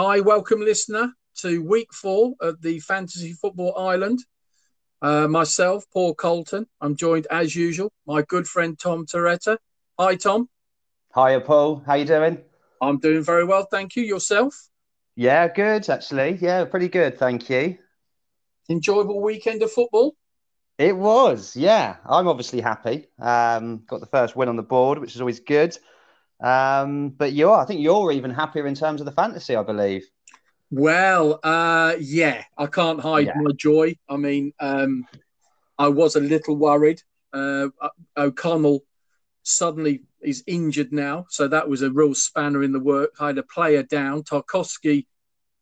Hi, welcome, listener, to week four of the Fantasy Football Island. Uh, myself, Paul Colton. I'm joined, as usual, my good friend Tom Terretta. Hi, Tom. Hiya, Paul. How you doing? I'm doing very well, thank you. Yourself? Yeah, good actually. Yeah, pretty good, thank you. Enjoyable weekend of football. It was, yeah. I'm obviously happy. Um, got the first win on the board, which is always good. Um, but you're, I think you're even happier in terms of the fantasy, I believe. Well, uh, yeah, I can't hide Yeah. my joy. I mean, um, I was a little worried. Uh, O'Connell suddenly is injured now, so that was a real spanner in the work. I had a player down. Tarkowski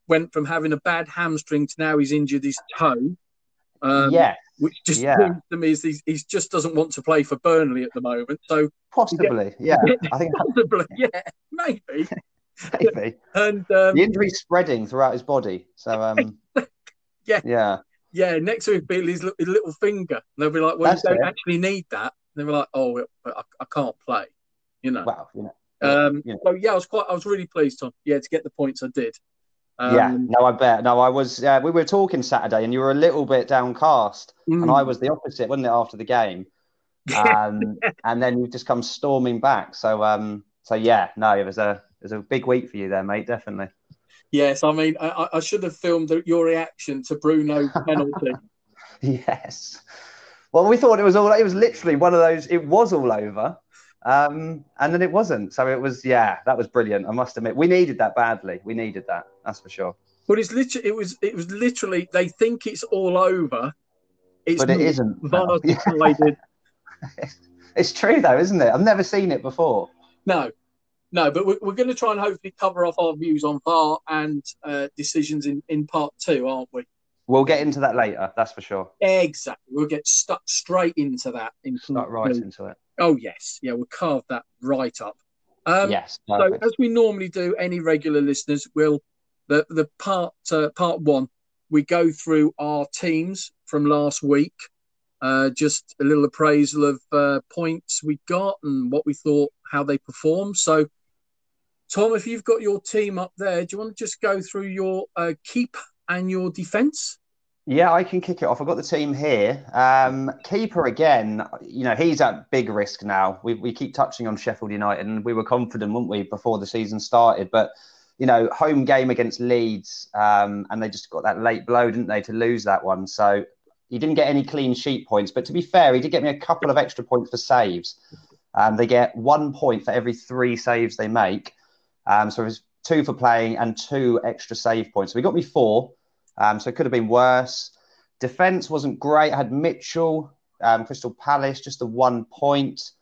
went from having a bad hamstring to now he's injured his toe. Um, yeah, which just Yeah. proves to me is he, he just doesn't want to play for Burnley at the moment. So possibly. Yeah, I think possibly, yeah, maybe. maybe And um, the injury's spreading throughout his body. So, um, Yeah. yeah, yeah, next to his bill, his, li- his little finger. And they'll be like, "Well, That's you don't it. actually need that." And they're like, "Oh, I, I can't play," you know. Wow, you know, um, yeah. So yeah, I was quite, I was really pleased, Tom. Yeah, to get the points I did. Um, yeah. No, I bet. No, I was. Uh, we were talking Saturday, and you were a little bit downcast, and mm, I was the opposite, wasn't it? After the game, um, and then you've just come storming back. So, um, so yeah, no, it was a it was a big week for you there, mate. Definitely. Yes, I mean, I, I- I should have filmed your reaction to Bruno penalty. Yes. Well, we thought it was all. It was literally one of those. It was all over, um, and then it wasn't. So it was. Yeah, that was brilliant. I must admit, we needed that badly. We needed that. That's for sure. but it's literally, it was, it was literally. They think it's all over. It's but it. VAR decided. It's true though, isn't it? I've never seen it before. No, no, but we're, we're going to try and hopefully cover off our views on VAR and uh, decisions in, in part two, aren't we? We'll get into that later. That's for sure. Exactly. We'll get stuck straight into that. In Start right into it. Oh, yes. Yeah, we'll carve that right up. Um, yes. So, as we normally do, any regular listeners will the the part uh, part one. We go through our teams from last week, uh, just a little appraisal of uh, points we got and what we thought, how they performed. So, Tom, if you've got your team up there, do you want to just go through your uh, keep and your defence? Yeah, I can kick it off. I've got the team here. Um, keeper again, you know, he's at big risk now. We, we keep touching on Sheffield United, and we were confident, weren't we, before the season started? But, you know, home game against Leeds, um, and they just got that late blow, didn't they, to lose that one? So he didn't get any clean sheet points. But to be fair, he did get me a couple of extra points for saves. Um, they get one point for every three saves they make. Um, so it was two for playing and two extra save points. So he got me four. Um, so it could have been worse. Defense wasn't great. I had Mitchell, um, Crystal Palace, just the one point.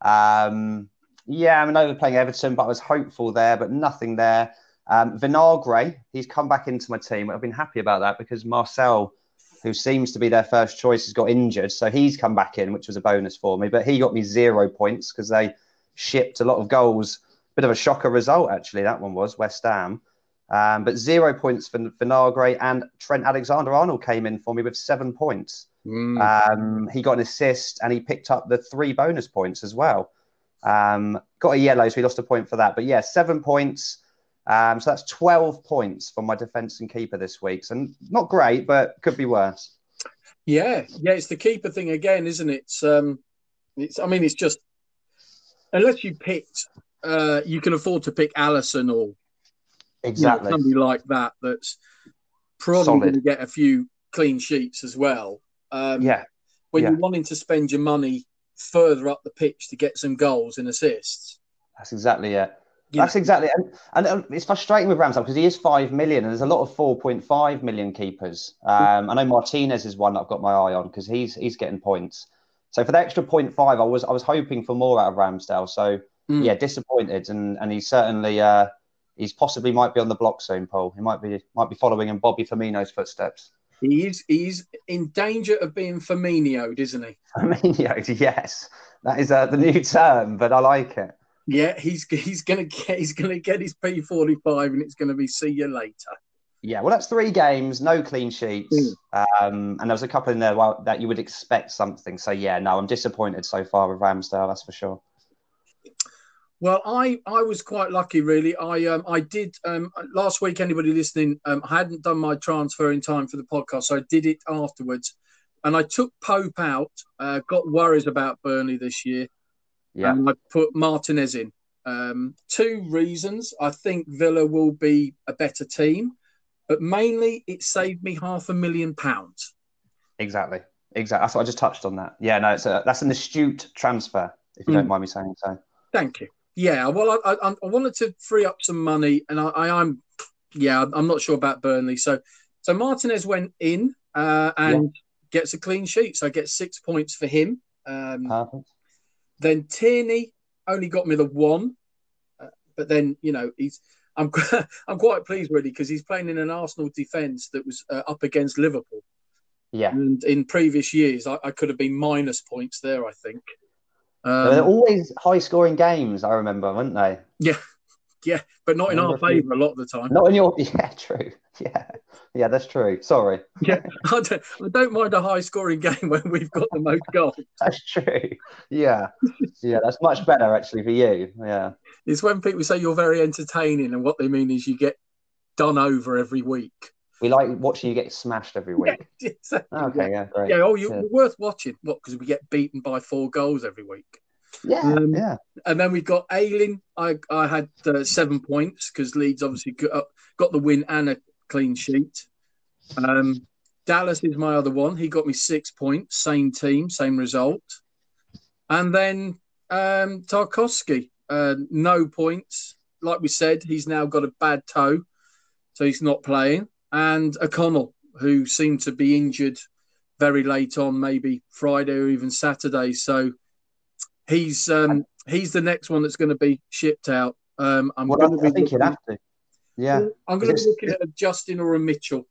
Um, yeah, I mean, overplaying Everton, but I was hopeful there, but nothing there. Um, Vinagre, he's come back into my team. I've been happy about that because Marçal, who seems to be their first choice, has got injured. So he's come back in, which was a bonus for me. But he got me zero points because they shipped a lot of goals. Bit of a shocker result, actually, that one was West Ham. Um, but zero points for Vinagre and Trent Alexander Arnold came in for me with seven points. Um, he got an assist and he picked up the three bonus points as well. Um, got a yellow, so he lost a point for that. But yeah, seven points. Um, so that's 12 points for my defence and keeper this week. So not great, but could be worse. Yeah, yeah, it's the keeper thing again, isn't it? It's, um, it's. I mean, it's just unless you picked, uh, you can afford to pick Alisson or you know, Exactly. somebody like that. That's probably Solid. going to get a few clean sheets as well. Um, yeah. when yeah. you're wanting to spend your money further up the pitch to get some goals and assists. That's exactly it. you That's know, exactly and, and uh, it's frustrating with Ramsdale because he is five million and there's a lot of four point five million keepers. Um, I know Martinez is one that I've got my eye on because he's he's getting points. So for the extra point five, I was I was hoping for more out of Ramsdale. So Mm. yeah, disappointed and and he's certainly uh, he's possibly might be on the block soon, Paul. He might be might be following in Bobby Firmino's footsteps. he's he's in danger of being Firmino'd, isn't he? Firmino, yes, that is uh, the new term, but I like it. Yeah, he's he's gonna get he's gonna get his P forty five, and it's gonna be see you later. Yeah, well, that's three games, no clean sheets, um, and there was a couple in there that you would expect something. So yeah, no, I'm disappointed so far with Ramsdale. That's for sure. Well, I, I was quite lucky, really. I um, I did um, last week. Anybody listening, um, I hadn't done my transfer in time for the podcast, so I did it afterwards, and I took Pope out. Uh, got worries about Burnley this year. Yeah, and I put Martinez in. Um, two reasons. I think Villa will be a better team, but mainly it saved me half a million pounds. Exactly. Exactly. That's what I just touched on that. Yeah, no, it's a, that's an astute transfer, if you mm. don't mind me saying so. Thank you. Yeah, well, I, I, I wanted to free up some money, and I, I, am, yeah, I'm not sure about Burnley. So, so Martinez went in uh, and yeah. gets a clean sheet, so I get six points for him. Um, Perfect. Then Tierney only got me the one, uh, but then you know he's. I'm I'm quite pleased really because he's playing in an Arsenal defence that was uh, up against Liverpool. Yeah. And in previous years, I, I could have been minus points there. I think. Um, They're always high scoring games. I remember, weren't they? Yeah, yeah, but not in our favour a lot of the time. Not in your. Yeah, true. Yeah, yeah, that's true. Sorry. Yeah, I don't, I don't mind a high scoring game when we've got the most goals. that's true. Yeah, yeah, that's much better actually for you. Yeah, it's when people say you're very entertaining, and what they mean is you get done over every week. We like watching you get smashed every week. Yeah, exactly. Okay, yeah, great. Yeah, oh, you're yeah. worth watching. What? Because we get beaten by four goals every week. Yeah, um, yeah. And then we've got Ayling. I I had uh, seven points because Leeds obviously got, uh, got the win and a clean sheet. Um, Dallas is my other one. He got me six points. Same team, same result. And then um, Tarkowski, uh, no points. Like we said, he's now got a bad toe, so he's not playing. And O'Connell, who seemed to be injured very late on, maybe Friday or even Saturday. So he's um, he's the next one that's going to be shipped out. Um, I'm well, going to be I think you'd have to. Yeah, I'm going to be looking at a Justin or a Mitchell.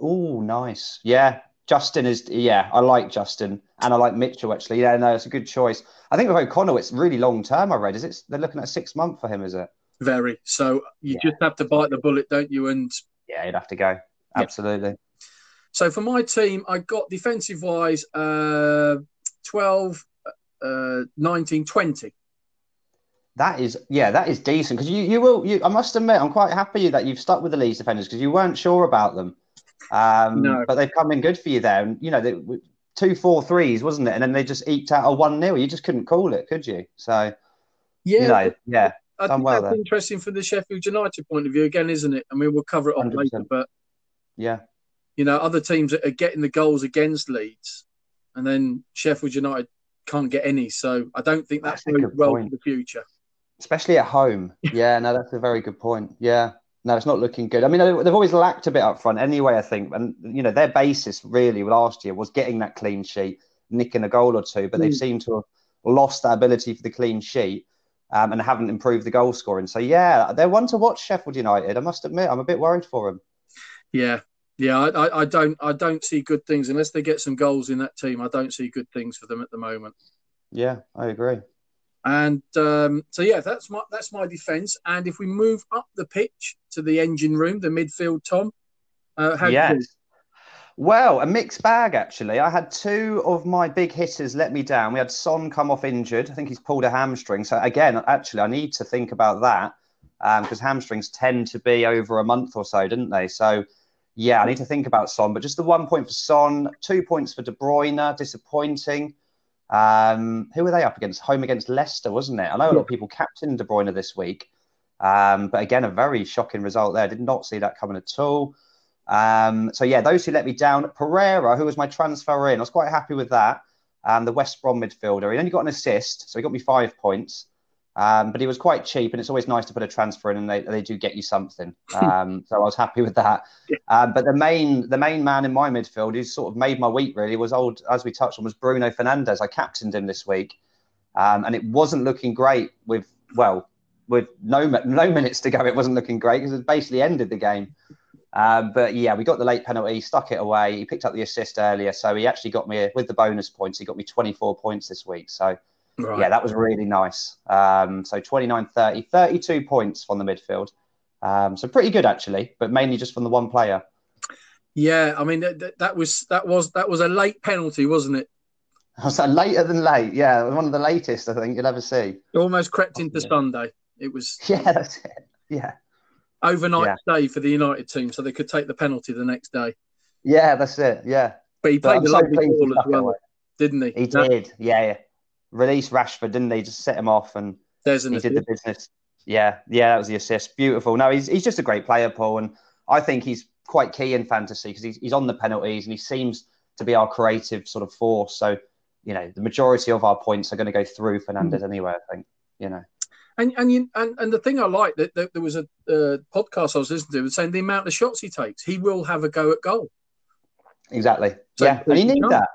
Oh, nice. Yeah, Justin is. Yeah, I like Justin and I like Mitchell actually. Yeah, no, it's a good choice. I think with O'Connell, it's really long term. I read. Is it? They're looking at six month for him. Is it? Very. So you yeah. just have to bite the bullet, don't you? And yeah, you'd have to go. Absolutely. So for my team, I got defensive wise uh, 12, uh, 19, 20. That is, yeah, that is decent because you, you will. You, I must admit, I'm quite happy that you've stuck with the Leeds defenders because you weren't sure about them, um, no. but they've come in good for you there. And you know, they, two four threes, wasn't it? And then they just eked out a one 0 You just couldn't call it, could you? So, yeah, you know, yeah. I think that's there. interesting from the Sheffield United point of view again, isn't it? I mean, we'll cover it on 100%. later, but yeah, you know, other teams are getting the goals against Leeds, and then Sheffield United can't get any. So I don't think that's, that's well point. for the future. Especially at home. yeah, no, that's a very good point. Yeah. No, it's not looking good. I mean, they've always lacked a bit up front anyway, I think. And, you know, their basis really last year was getting that clean sheet, nicking a goal or two, but mm. they've seemed to have lost that ability for the clean sheet um, and haven't improved the goal scoring. So, yeah, they're one to watch Sheffield United. I must admit, I'm a bit worried for them. Yeah, yeah, I, I, don't I don't see good things unless they get some goals in that team. I don't see good things for them at the moment. Yeah, I agree. And um, so yeah, that's my that's my defence. And if we move up the pitch to the engine room, the midfield, Tom, uh, how yes. Well, a mixed bag actually. I had two of my big hitters let me down. We had Son come off injured. I think he's pulled a hamstring. So again, actually, I need to think about that because um, hamstrings tend to be over a month or so, didn't they? So yeah, I need to think about Son, but just the one point for Son, two points for De Bruyne, disappointing. Um, who were they up against? Home against Leicester, wasn't it? I know a lot of people captained De Bruyne this week, um, but again, a very shocking result there. Did not see that coming at all. Um, so yeah, those who let me down. Pereira, who was my transfer in, I was quite happy with that. Um, the West Brom midfielder, he only got an assist, so he got me five points. Um, but he was quite cheap, and it's always nice to put a transfer in, and they, they do get you something. Um, so I was happy with that. Um, but the main the main man in my midfield, who sort of made my week really, was old as we touched on, was Bruno Fernandes. I captained him this week, um, and it wasn't looking great with well with no no minutes to go. It wasn't looking great because it basically ended the game. Um, but yeah, we got the late penalty, stuck it away. He picked up the assist earlier, so he actually got me with the bonus points. He got me 24 points this week. So Right. Yeah, that was really nice. Um, so 29 30, 32 points from the midfield. Um, so pretty good actually, but mainly just from the one player. Yeah, I mean that, that was that was that was a late penalty, wasn't it? I was like, later than late. Yeah, one of the latest I think you'll ever see. It almost crept into Sunday. It was Yeah, that's it. Yeah. Overnight stay for the United team, so they could take the penalty the next day. Yeah, that's it. Yeah. But he played I'm a so lovely he ball as well, away. didn't he? He No, did. Yeah, yeah. Release Rashford, didn't they? Just set him off and There's an he did the business. Yeah, yeah, that was the assist. Beautiful. No, he's he's just a great player, Paul, and I think he's quite key in fantasy because he's he's on the penalties and he seems to be our creative sort of force. So, you know, the majority of our points are going to go through Fernandes hmm. anyway. I think. You know. And and you and, and the thing I like that, that there was a uh, podcast I was listening to was saying the amount of shots he takes, he will have a go at goal. Exactly. So yeah, and you it's need done. that.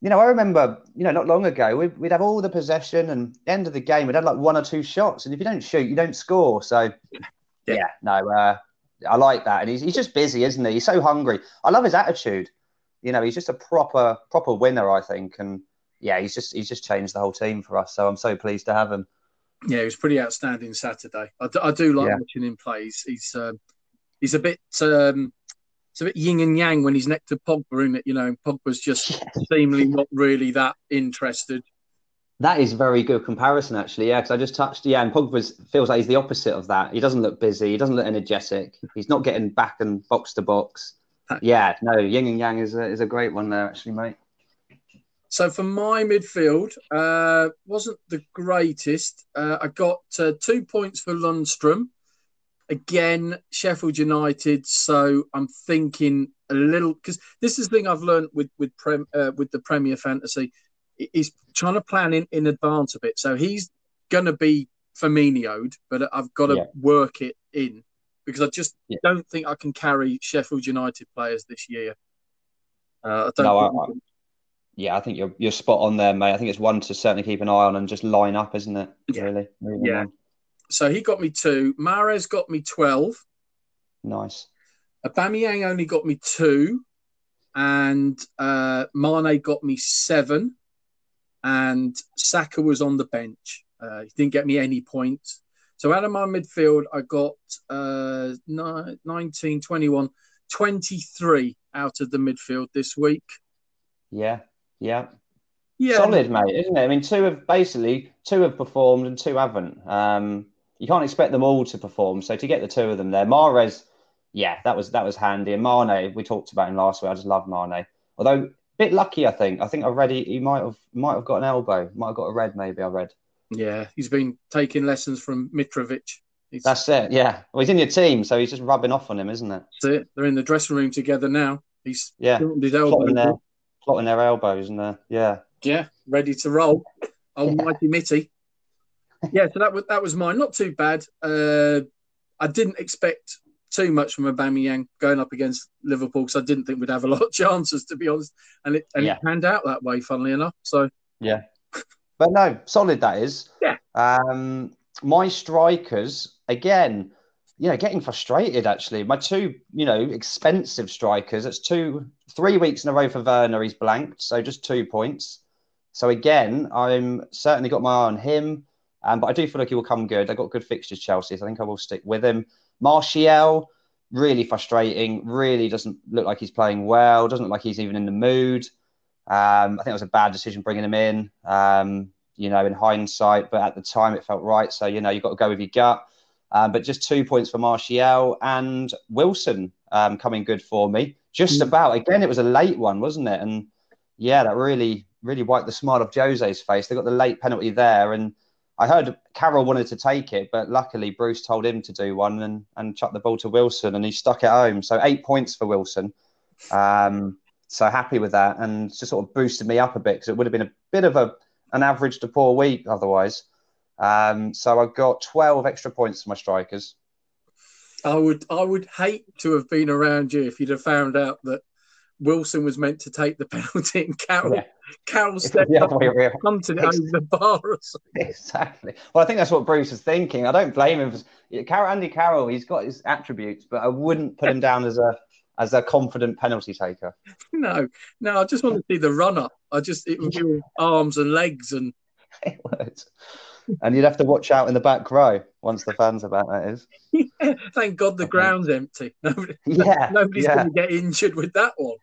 You know, I remember, you know, not long ago, we'd, we'd have all the possession, and end of the game, we'd have like one or two shots, and if you don't shoot, you don't score. So, Yeah. yeah, no, uh, I like that, and he's he's just busy, isn't he? He's so hungry. I love his attitude. You know, he's just a proper proper winner, I think, and yeah, he's just he's just changed the whole team for us. So I'm so pleased to have him. Yeah, he was pretty outstanding Saturday. I, do- like Yeah. watching him play. He's he's, um, he's a bit um, it's a bit yin and yang when he's next to Pogba, isn't it? You know, Pogba's just seemingly not really that interested. That is very good comparison, actually. Yeah, because I just touched. Yeah, and Pogba feels like he's the opposite of that. He doesn't look busy. He doesn't look energetic. He's not getting back and box to box. Yeah, no, yin and yang is a, is a great one there, actually, mate. So for my midfield, uh, wasn't the greatest. Uh, I got uh, two points for Lundstram. Again, Sheffield United. So I'm thinking a little because this is the thing I've learned with with prem, uh, with the Premier Fantasy. Is trying to plan in, in advance a bit. So he's going to be Firmino'd, but I've got to Yeah. work it in because I just Yeah. don't think I can carry Sheffield United players this year. Uh, I don't. No, Yeah, I think you're you're spot on there, mate. I think it's one to certainly keep an eye on and just line up, isn't it? Yeah. Really, moving Yeah. on. So he got me two. Mahrez got me 12. Nice. Aubameyang only got me two. And uh, Mane got me seven. And Saka was on the bench. Uh, he didn't get me any points. So out of my midfield, I got uh, 19, 21, 23 out of the midfield this week. Yeah, yeah. Yeah. Solid, mate, isn't it? I mean, two have basically two have performed and two haven't. Um, you can't expect them all to perform. So to get the two of them there, Mahrez, yeah, that was that was handy. And Mane, we talked about him last week. I just love Mane. Although a bit lucky, I think. I think I read he, he might have might have got an elbow, might have got a red. Maybe I read. Yeah. He's been taking lessons from Mitrovic. He's, That's it. Yeah. Well, he's in your team, so he's just rubbing off on him, isn't it? that's it. They're in the dressing room together now. He's Yeah. his elbow. Plotting their their elbows and uh, yeah. Yeah, ready to roll. Almighty Mitty. Yeah, so that was that was mine. Not too bad. Uh, I didn't expect too much from Aubameyang going up against Liverpool because I didn't think we'd have a lot of chances, to be honest. And it and Yeah. it panned out that way, funnily enough. So yeah, But no, solid that is. Yeah. Um, my strikers again, you know, getting frustrated actually. My two, you know, expensive strikers. It's two, three weeks in a row for Werner. He's blanked, so just two points. So again, I'm certainly got my eye on him, um, but I do feel like he will come good. I've got good fixtures, Chelsea. So I think I will stick with him. Martial, really frustrating. Really doesn't look like he's playing well. Doesn't look like he's even in the mood. Um, I think it was a bad decision bringing him in, um, you know, in hindsight, but at the time it felt right. So, you know, you've got to go with your gut. Um, but just two points for Martial and Wilson um, coming good for me. Just Mm. about. Again, it was a late one, wasn't it? And yeah, that really, really wiped the smile off Jose's face. They got the late penalty there. And I heard Carroll wanted to take it, but luckily Bruce told him to do one and, and chuck the ball to Wilson and he stuck it home. So eight points for Wilson. Um, so happy with that, and just sort of boosted me up a bit because it would have been a bit of a an average to poor week otherwise. Um, so I got twelve extra points for my strikers. I would I would hate to have been around you if you'd have found out that Wilson was meant to take the penalty and Carroll Yeah. Carroll If it was stepped up and punted it over the bar or something. Exactly. Well, I think that's what Bruce was thinking. I don't blame him. For, Carroll, Andy Carroll, he's got his attributes, but I wouldn't put him down as a as a confident penalty taker. No, no, I just want to see the run up. I just it would be arms and legs and It would. And you'd have to watch out in the back row once the fans are back. That is. thank God the ground's empty. Nobody, Yeah. nobody's yeah. going to get injured with that one.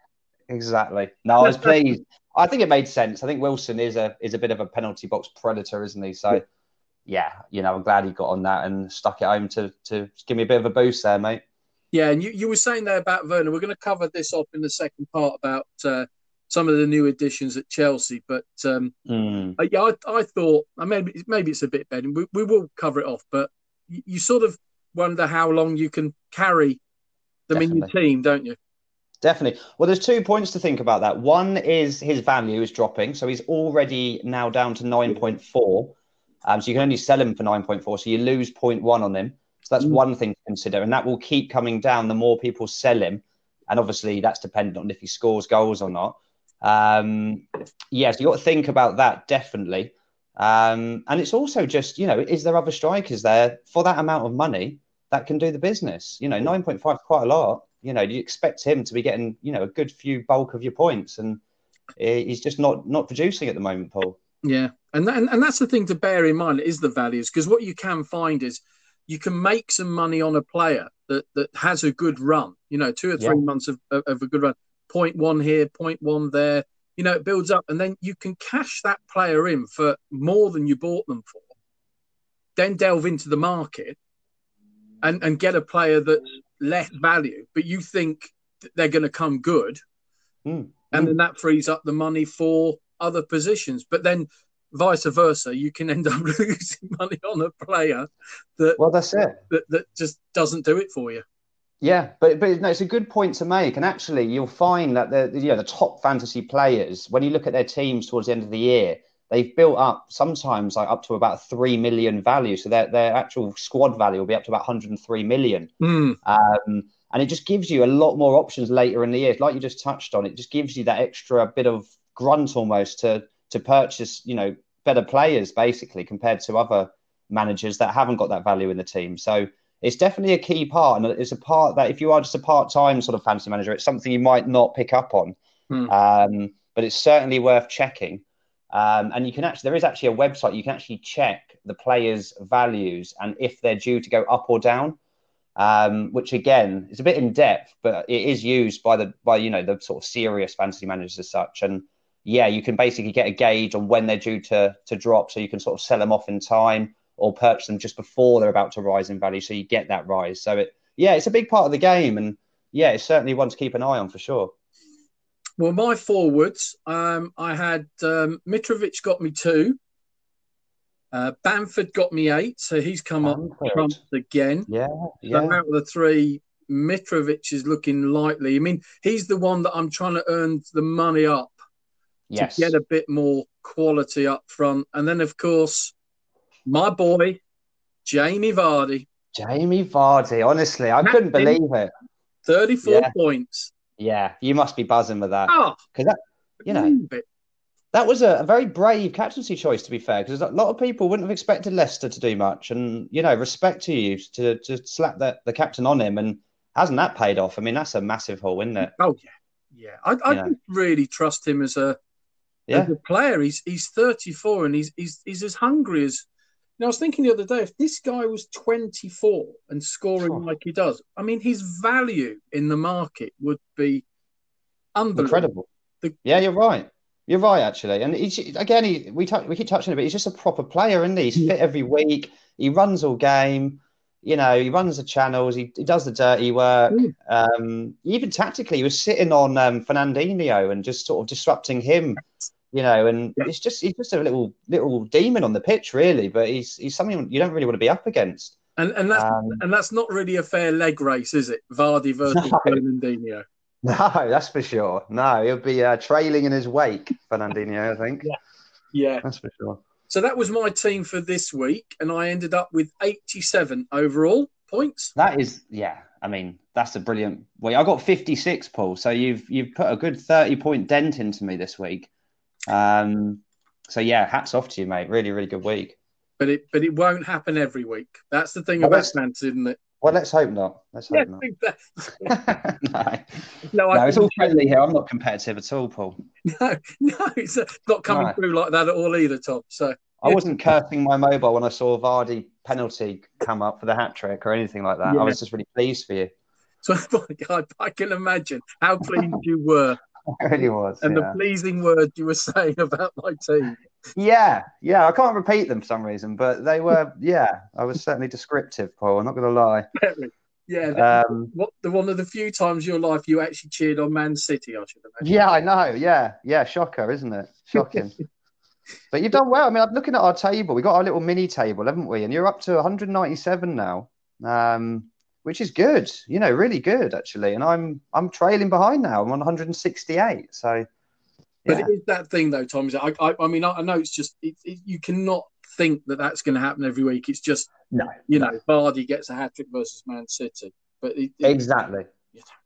Exactly. No, I was pleased. I think it made sense. I think Wilson is a is a bit of a penalty box predator, isn't he? So, yeah, you know, I'm glad he got on that and stuck it home to to give me a bit of a boost there, mate. Yeah, and you, you were saying there about Werner. We're going to cover this up in the second part about uh, some of the new additions at Chelsea. But um, mm. uh, yeah, I, I thought maybe maybe it's a bit better. We, we will cover it off, but you, you, sort of wonder how long you can carry them Definitely. in your team, don't you? Definitely. Well, there's two points to think about that. One is his value is dropping, so he's already now down to nine point four. Um, so you can only sell him for nine point four, so you lose 0.1 on him. So that's mm. one thing to consider, and that will keep coming down the more people sell him. And obviously, that's dependent on if he scores goals or not. Um, yes, yeah, so you got to think about that definitely. Um, and it's also just, you know, is there other strikers there for that amount of money that can do the business? You know, 9.5 is quite a lot. You know, you expect him to be getting, you know, a good few bulk of your points, and he's just not not producing at the moment, Paul. Yeah, and that, and that's the thing to bear in mind is the values because what you can find is you can make some money on a player that that has a good run. You know, two or three yeah. months of, of a good run. Point one here, point one there. You know, it builds up, and then you can cash that player in for more than you bought them for. Then delve into the market and and get a player that's less value, but you think they're going to come good, mm. and then that frees up the money for other positions. But then vice versa, you can end up losing money on a player that well, that's it that, that just doesn't do it for you. Yeah, but but no, it's a good point to make, and actually, you'll find that the you know the top fantasy players, when you look at their teams towards the end of the year, they've built up sometimes like up to about three million value. So their their actual squad value will be up to about 103 million. Mm. Um, and it just gives you a lot more options later in the year. Like you just touched on, it just gives you that extra bit of grunt almost to to purchase, you know, better players basically compared to other managers that haven't got that value in the team. So it's definitely a key part, and it's a part that if you are just a part-time sort of fantasy manager, it's something you might not pick up on, hmm. um, but it's certainly worth checking. Um, and you can actually there is actually a website you can actually check the players' values and if they're due to go up or down. Um, which again is a bit in depth, but it is used by the by you know the sort of serious fantasy managers as such. And yeah, you can basically get a gauge on when they're due to to drop, so you can sort of sell them off in time or purchase them just before they're about to rise in value, so you get that rise. So it yeah, it's a big part of the game, and yeah, it's certainly one to keep an eye on for sure. Well, my forwards, um, I had um, Mitrovic got me two. Uh, Bamford got me eight, so he's come Bamford. up again. Yeah, yeah. So out of the three, Mitrovic is looking likely. I mean, he's the one that I'm trying to earn the money up yes. to get a bit more quality up front. And then, of course, my boy, Jamie Vardy. Jamie Vardy, honestly, I couldn't believe it. 34 yeah. points. Yeah, you must be buzzing with that. Oh, because that, you know, that was a, a, very brave captaincy choice, to be fair, because a lot of people wouldn't have expected Leicester to do much. And, you know, respect to you to, to slap the, the captain on him. And hasn't that paid off? I mean, that's a massive haul, isn't it? Oh, yeah. Yeah. I, I really trust him as a yeah. as a player. He's he's 34 and he's he's he's as hungry as. Now I was thinking the other day, if this guy was 24 and scoring oh. like he does, I mean, his value in the market would be unbelievable. Incredible. The... yeah, you're right. You're right, actually. And he's, again, he, we t- we keep touching it, but he's just a proper player, isn't he? He's fit every week. He runs all game. You know, he runs the channels. He, he does the dirty work. Um, even tactically, he was sitting on um, Fernandinho and just sort of disrupting him you know, and yeah. it's just he's just a little little demon on the pitch, really. But he's he's something you don't really want to be up against. And and that's um, and that's not really a fair leg race, is it? Vardy versus no. Fernandinho. No, that's for sure. No, he'll be uh, trailing in his wake, Fernandinho. I think. Yeah, yeah, that's for sure. So that was my team for this week, and I ended up with eighty-seven overall points. That is, yeah. I mean, that's a brilliant. Well, I got fifty-six, Paul. So you've you've put a good thirty-point dent into me this week. Um, so yeah, hats off to you, mate. Really, really good week. But it but it won't happen every week. That's the thing well, about fantasy, isn't it? Well, let's hope not. Let's hope not. no, no, no it's all friendly here. I'm not competitive at all, Paul. No, no, it's not coming no. through like that at all either, Tom. So I wasn't cursing my mobile when I saw Vardy penalty come up for the hat trick or anything like that. Yeah. I was just really pleased for you. So I, I can imagine how pleased you were it really was. And yeah. the pleasing words you were saying about my team. Yeah, yeah. I can't repeat them for some reason, but they were. Yeah, I was certainly descriptive, Paul. I'm not going to lie. Yeah, um, what the one of the few times in your life you actually cheered on Man City, I should imagine. Yeah, I know. Yeah, yeah. Shocker, isn't it? Shocking. but you've done well. I mean, I'm looking at our table. We got our little mini table, haven't we? And you're up to 197 now, um, which is good. You know, really good actually. And I'm I'm trailing behind now. I'm on 168. So. Yeah. But it is that thing though, Tom. Is I, I, I mean, I, I know it's just it, it, you cannot think that that's going to happen every week. It's just no, you know, Vardy gets a hat trick versus Man City, but it, exactly,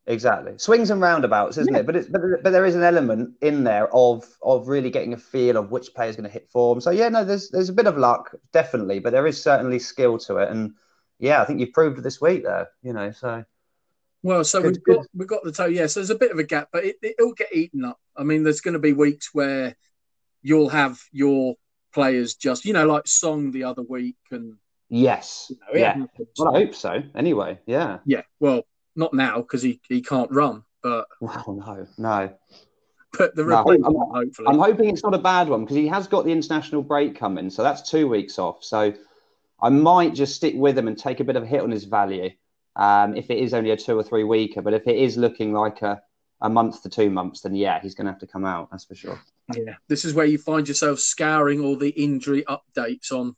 exactly, swings and roundabouts, isn't yeah. it? But it, but but there is an element in there of of really getting a feel of which player is going to hit form. So yeah, no, there's there's a bit of luck, definitely, but there is certainly skill to it, and yeah, I think you proved this week there. You know, so. Well, so good, we've got we've got the toe. Yes, yeah, so there's a bit of a gap, but it, it'll get eaten up. I mean, there's going to be weeks where you'll have your players just you know like Song the other week and yes, you know, yeah. Well, I hope so. Anyway, yeah, yeah. Well, not now because he he can't run, but well, no, no. But the no, I'm, hopefully, I'm hoping it's not a bad one because he has got the international break coming, so that's two weeks off. So I might just stick with him and take a bit of a hit on his value. Um, if it is only a two or three weeker, but if it is looking like a, a month to two months, then yeah, he's going to have to come out. That's for sure. Yeah, this is where you find yourself scouring all the injury updates on.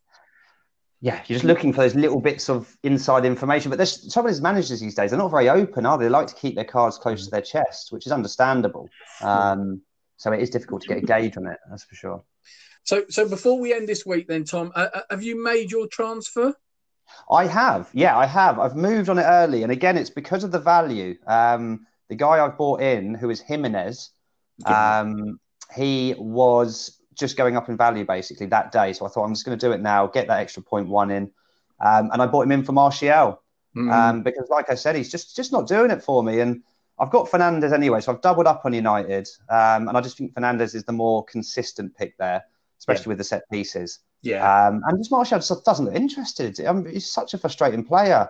Yeah, you're just looking for those little bits of inside information. But there's some of these managers these days, they're not very open, are they? They like to keep their cards close to their chest, which is understandable. Um, so it is difficult to get a gauge on it, that's for sure. So, so before we end this week, then, Tom, uh, have you made your transfer? I have. Yeah, I have. I've moved on it early. And again, it's because of the value. Um, the guy I've bought in, who is Jimenez, um, he was just going up in value basically that day. So I thought I'm just going to do it now, get that extra point one in. Um, and I bought him in for Martial mm. um, because, like I said, he's just just not doing it for me. And I've got Fernandes anyway, so I've doubled up on United. Um, and I just think Fernandes is the more consistent pick there, especially yeah. with the set pieces. Yeah. Um, and just Martial just doesn't look interested. I mean, he's such a frustrating player.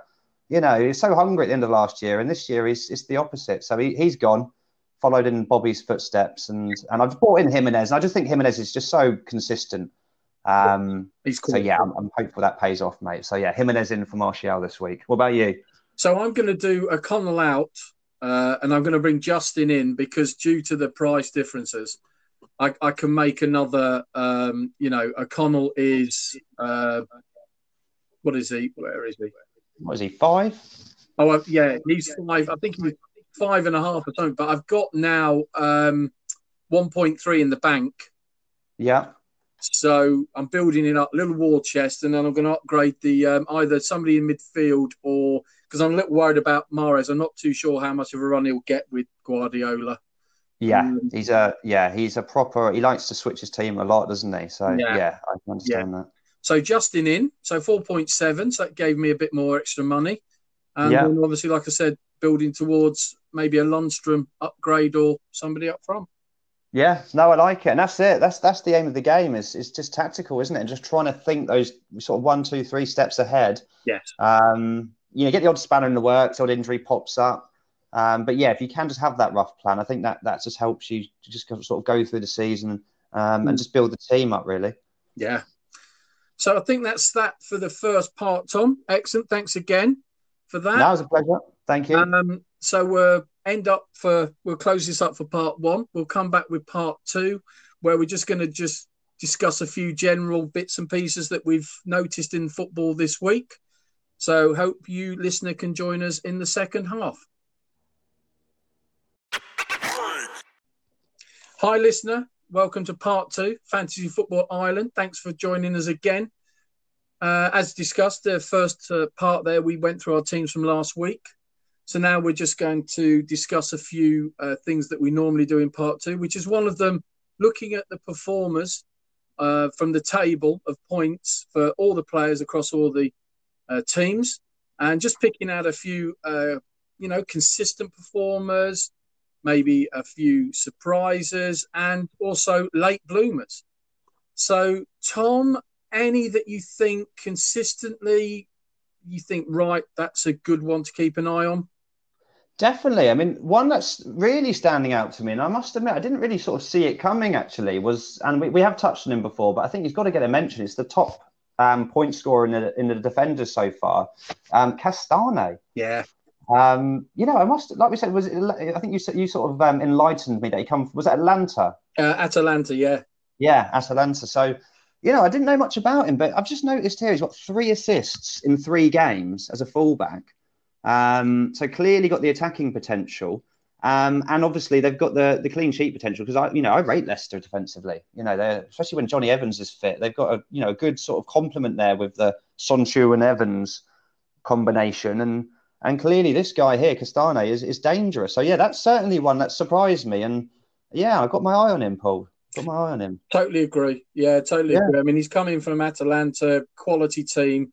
You know, he's so hungry at the end of last year, and this year he's it's the opposite. So he, he's gone followed in Bobby's footsteps, and and I've brought in Jimenez, and I just think Jimenez is just so consistent. Um, He's cool. So yeah, I'm, I'm, hopeful that pays off, mate. So yeah, Jimenez in for Martial this week. What about you? So I'm going to do a Connell out, uh, and I'm going to bring Justin in because due to the price differences, I, I can make another. Um, you know, O'Connell is uh, what is he? Where is he? What is he? Five? Oh uh, yeah, he's five. I think he's five and a half or something, but I've got now um, 1.3 in the bank. Yeah. So I'm building it up, little war chest, and then I'm going to upgrade the um, either somebody in midfield or because I'm a little worried about Mahrez. I'm not too sure how much of a run he'll get with Guardiola. Yeah, um, he's a yeah, he's a proper. He likes to switch his team a lot, doesn't he? So yeah, yeah I can understand yeah. that. So Justin in, so 4.7, so that gave me a bit more extra money. And yeah. obviously, like I said, building towards maybe a Lundstram upgrade or somebody up front. Yeah, no, I like it, and that's it. That's that's the aim of the game. Is is just tactical, isn't it? And just trying to think those sort of one, two, three steps ahead. Yes. Um, you know, get the odd spanner in the works, odd injury pops up. Um, but yeah, if you can just have that rough plan, I think that that just helps you to just sort of go through the season um, and just build the team up, really. Yeah. So I think that's that for the first part, Tom. Excellent. Thanks again for that. That was a pleasure. Thank you. Um, so we'll end up for we'll close this up for part one. We'll come back with part two, where we're just going to just discuss a few general bits and pieces that we've noticed in football this week. So hope you listener can join us in the second half. Hi, listener. Welcome to part two, Fantasy Football Island. Thanks for joining us again. Uh, as discussed, the first uh, part there, we went through our teams from last week. So now we're just going to discuss a few uh, things that we normally do in part two, which is one of them looking at the performers uh, from the table of points for all the players across all the uh, teams and just picking out a few, uh, you know, consistent performers, maybe a few surprises, and also late bloomers. So, Tom, any that you think consistently you think right that's a good one to keep an eye on Definitely. I mean, one that's really standing out to me, and I must admit, I didn't really sort of see it coming actually, was, and we, we have touched on him before, but I think he's got to get a mention. It's the top um, point scorer in the, in the defenders so far, um, Castagne. Yeah. Um, you know, I must, like we said, was it, I think you you sort of um, enlightened me that he come was it Atlanta? Uh, Atalanta, yeah. Yeah, Atalanta. So, you know, I didn't know much about him, but I've just noticed here he's got three assists in three games as a fullback. Um, so clearly got the attacking potential. Um, and obviously they've got the the clean sheet potential because I, you know, I rate Leicester defensively. You know, they're especially when Jonny Evans is fit, they've got a you know a good sort of complement there with the Söyüncü and Evans combination, and and clearly this guy here, Castagne, is is dangerous. So yeah, that's certainly one that surprised me, and yeah, I got my eye on him, Paul. Got my eye on him. Totally agree. Yeah, totally yeah. agree. I mean, he's coming from Atalanta, quality team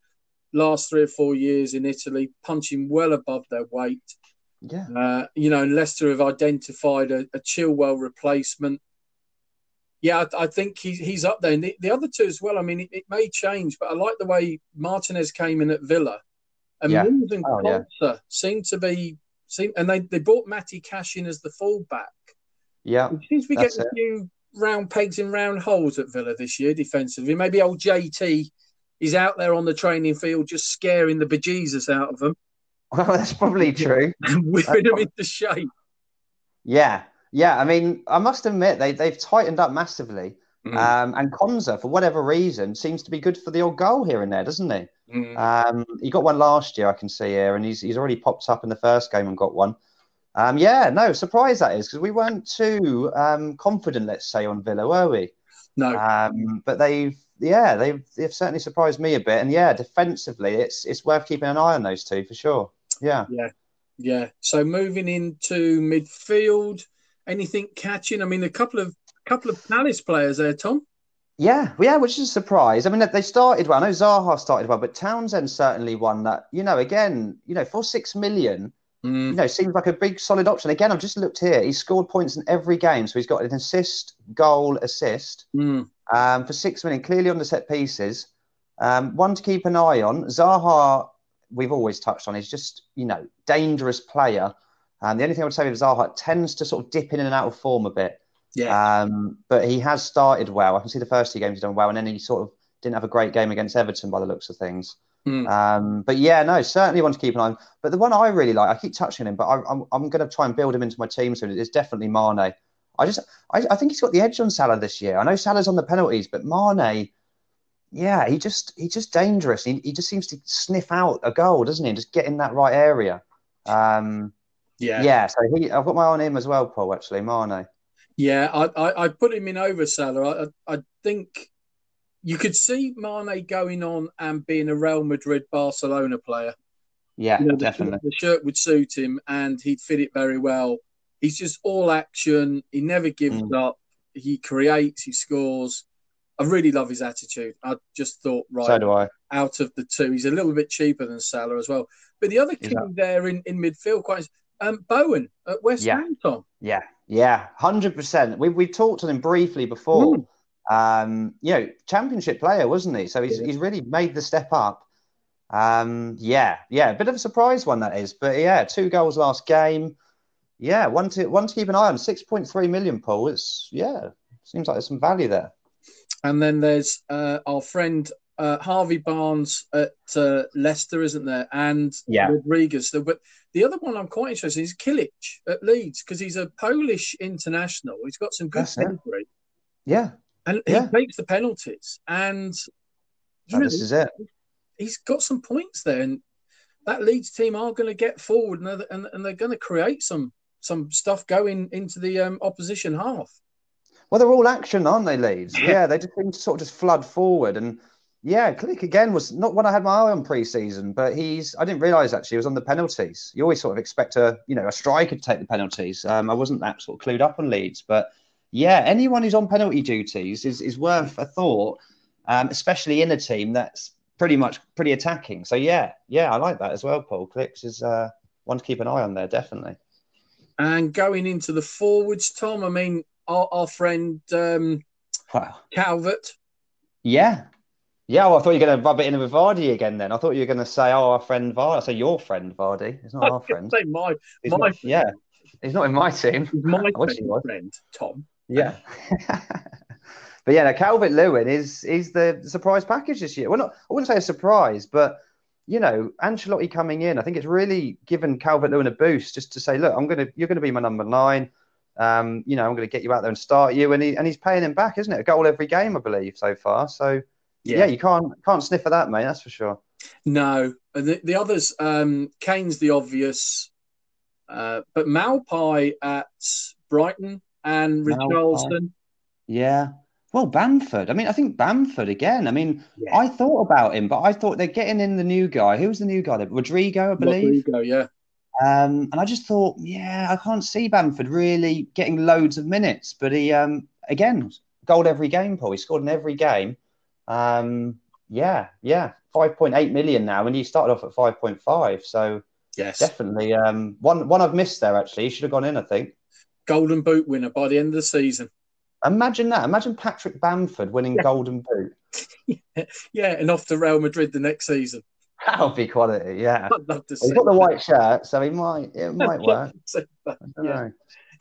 last three or four years in Italy, punching well above their weight. Yeah. Uh, you know, Leicester have identified a, a Chilwell replacement. Yeah, I, I, think he's he's up there. And the, the other two as well. I mean, it, it, may change, but I like the way Martinez came in at Villa. And yeah. And oh, yeah. seem to be, seem, and they, they bought Matty Cash in as the fullback. Yeah. It seems we get a few round pegs in round holes at Villa this year defensively. Maybe old JT is out there on the training field just scaring the bejesus out of them. Well, that's probably true. Whipping them into shape. Yeah, yeah. I mean, I must admit they they've tightened up massively. Mm. Um, and Konsa, for whatever reason, seems to be good for the odd goal here and there, doesn't he? Mm. Um, he got one last year, I can see here, and he's he's already popped up in the first game and got one. Um, yeah, no, surprise that is because we weren't too um, confident, let's say, on Villa, were we? No. Um, but they've yeah, they've they've certainly surprised me a bit. And yeah, defensively, it's it's worth keeping an eye on those two for sure. Yeah. Yeah. Yeah. So moving into midfield, anything catching? I mean, a couple of couple of Palace players there, Tom. Yeah, yeah, which is a surprise. I mean, they started well. I know Zaha started well, but Townsend certainly one that you know. Again, you know, for six million, mm. you know, seems like a big solid option. Again, I've just looked here. He's scored points in every game, so he's got an assist, goal, assist. Mm um, for six million. clearly on the set pieces. Um, one to keep an eye on. Zaha, we've always touched on, is just, you know, dangerous player. And the only thing I would say with Zaha, tends to sort of dip in and out of form a bit. Yeah. Um, but he has started well. I can see the first two games he's done well, and then he sort of didn't have a great game against Everton by the looks of things. Mm. Um, but yeah, no, certainly want to keep an eye on. But the one I really like, I keep touching him, but I, am I'm, I'm going to try and build him into my team soon. It's definitely Mane. I just I, I think he's got the edge on Salah this year. I know Salah's on the penalties, but Mane, yeah, he just he's just dangerous. He, he just seems to sniff out a goal, doesn't he? And just get in that right area. Um, yeah, yeah. So he, I've got my eye on him as well, Paul. Actually, Mane. Yeah, I, I, I put him in over Salah. I, I think you could see Mane going on and being a Real Madrid Barcelona player. Yeah, you know, definitely. The, the shirt would suit him, and he'd fit it very well he's just all action. He never gives mm. up. He creates. He scores. I really love his attitude. I just thought, right, so do I. out of the two, he's a little bit cheaper than Salah as well. But the other key there in, in midfield, quite um, Bowen at West yeah. Ham, Tom. Yeah, yeah, hundred percent. We we talked to him briefly before. Mm. Um, you know, championship player, wasn't he? So he's yeah. he's really made the step up. Um, yeah, yeah, a bit of a surprise one that is, but yeah, two goals last game. Yeah, one to one to keep an eye on. Six point three million, Paul. It's yeah, seems like there's some value there. And then there's uh, our friend uh, Harvey Barnes at uh, Leicester, isn't there? And yeah. Rodriguez. But the other one I'm quite interested in is Klich at Leeds because he's a Polish international. He's got some good pedigree. Yeah. And yeah. he takes the penalties. And this is it. He's got some points there. And that Leeds team are going to get forward and they're, and, and they're going to create some some stuff going into the um, opposition half. Well, they're all action, aren't they, Leeds? yeah, they just seem to sort of just flood forward. And yeah, Klich again was not one I had my eye on pre-season, but he's I didn't realise actually he was on the penalties. You always sort of expect a you know a striker to take the penalties. Um, I wasn't that sort of clued up on Leeds, but yeah, anyone who's on penalty duties is is worth a thought, um, especially in a team that's pretty much pretty attacking. So yeah, yeah, I like that as well. Paul Klich is uh, one to keep an eye on there, definitely. And going into the forwards, Tom, I mean, our, our friend um, wow. Calvert. Yeah. Yeah, well, I thought you were going to rub it in with Vardy again. Then I thought you were going to say, "Oh, our friend Vardy." I say your friend Vardy. It's not our friend. Say my He's my not- yeah, he's not in my team. friend, my I he friend Tom. Yeah. but yeah, no, Calvert Lewin is is the surprise package this year. Well, not I wouldn't say a surprise, but you know, Ancelotti coming in, I think it's really given Calvert Lewin a boost just to say, look, I'm gonna you're gonna be my number nine. Um, you know, I'm gonna get you out there and start you, and he and he's paying him back, isn't it? A goal every game, I believe, so far. So yeah, you can't can't sniff at that, mate. That's for sure. No, and the, the others, um, Kane's the obvious, uh, but Maupay at Brighton and. Richarlison. Yeah. Well, Bamford. I mean, I think Bamford again. I mean, Yeah. I thought about him, but I thought they're getting in the new guy. Who's the new guy? Rodrigo, I believe. Rodrigo, yeah. Um, and I just thought, yeah, I can't see Bamford really getting loads of minutes. But he, um, again, goal every game, Paul. He scored in every game. Um, yeah, yeah, 5.8 million now, and he started off at 5.5. So Yes. definitely um, one one I've missed there, actually. He should have gone in, I think. Golden Boot winner by the end of the season. Imagine that. Imagine Patrick Bamford winning Yeah. Golden Boot. Yeah, and off to Real Madrid the next season. That would be quality, yeah. I'd love to see He's got the white shirt, so he might it might work. see. I don't Yeah.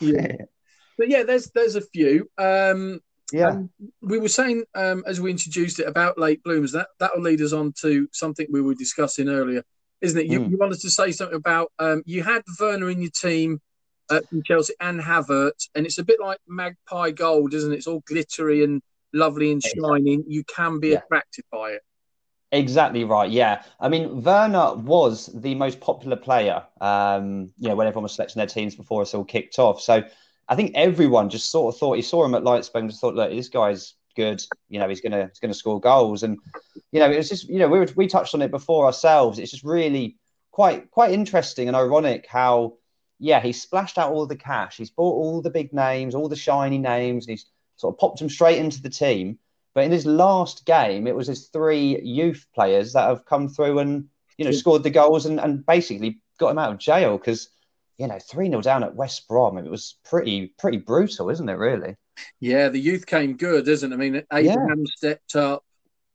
Yeah. But yeah, there's there's a few. Um, yeah. Um, we were saying um, as we introduced it about late bloomers that that will lead us on to something we were discussing earlier, isn't it? You, Mm. you wanted to say something about um, you had Werner in your team uh, from Chelsea and Havertz, and it's a bit like Magpie Gold, isn't it? It's all glittery and lovely and shining. You can be Yeah. attracted by it. Exactly right. Yeah. I mean, Werner was the most popular player, um, you know, when everyone was selecting their teams before us all kicked off. So I think everyone just sort of thought he saw him at Leipzig and just thought, look, this guy's good. You know, he's gonna he's gonna score goals. And you know, it was just you know we were, we touched on it before ourselves. It's just really quite quite interesting and ironic how yeah he splashed out all the cash. He's bought all the big names, all the shiny names, and he's sort of popped them straight into the team. But in his last game, it was his three youth players that have come through and you know scored the goals and, and basically got him out of jail because you know three 0 down at West Brom. It was pretty pretty brutal, isn't it? Really. Yeah, the youth came good, isn't it? I mean, Abraham stepped up.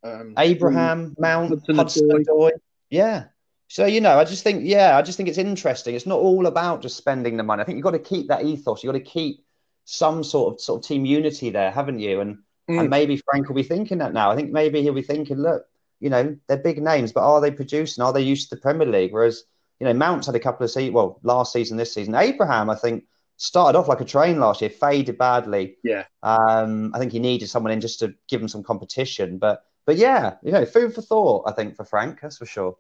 Um, Abraham, Mount, Hudson Hudson. Odoi. Yeah. So you know, I just think, yeah, I just think it's interesting. It's not all about just spending the money. I think you've got to keep that ethos. You've got to keep some sort of sort of team unity there, haven't you? And Mm. and maybe Frank will be thinking that now. I think maybe he'll be thinking, look, you know, they're big names, but are they producing? Are they used to the Premier League? Whereas, you know, Mount's had a couple of seasons, well, last season, this season. Abraham, I think, started off like a train last year, faded badly. Yeah. Um, I think he needed someone in just to give him some competition. But but yeah, you know, food for thought, I think, for Frank, that's for sure.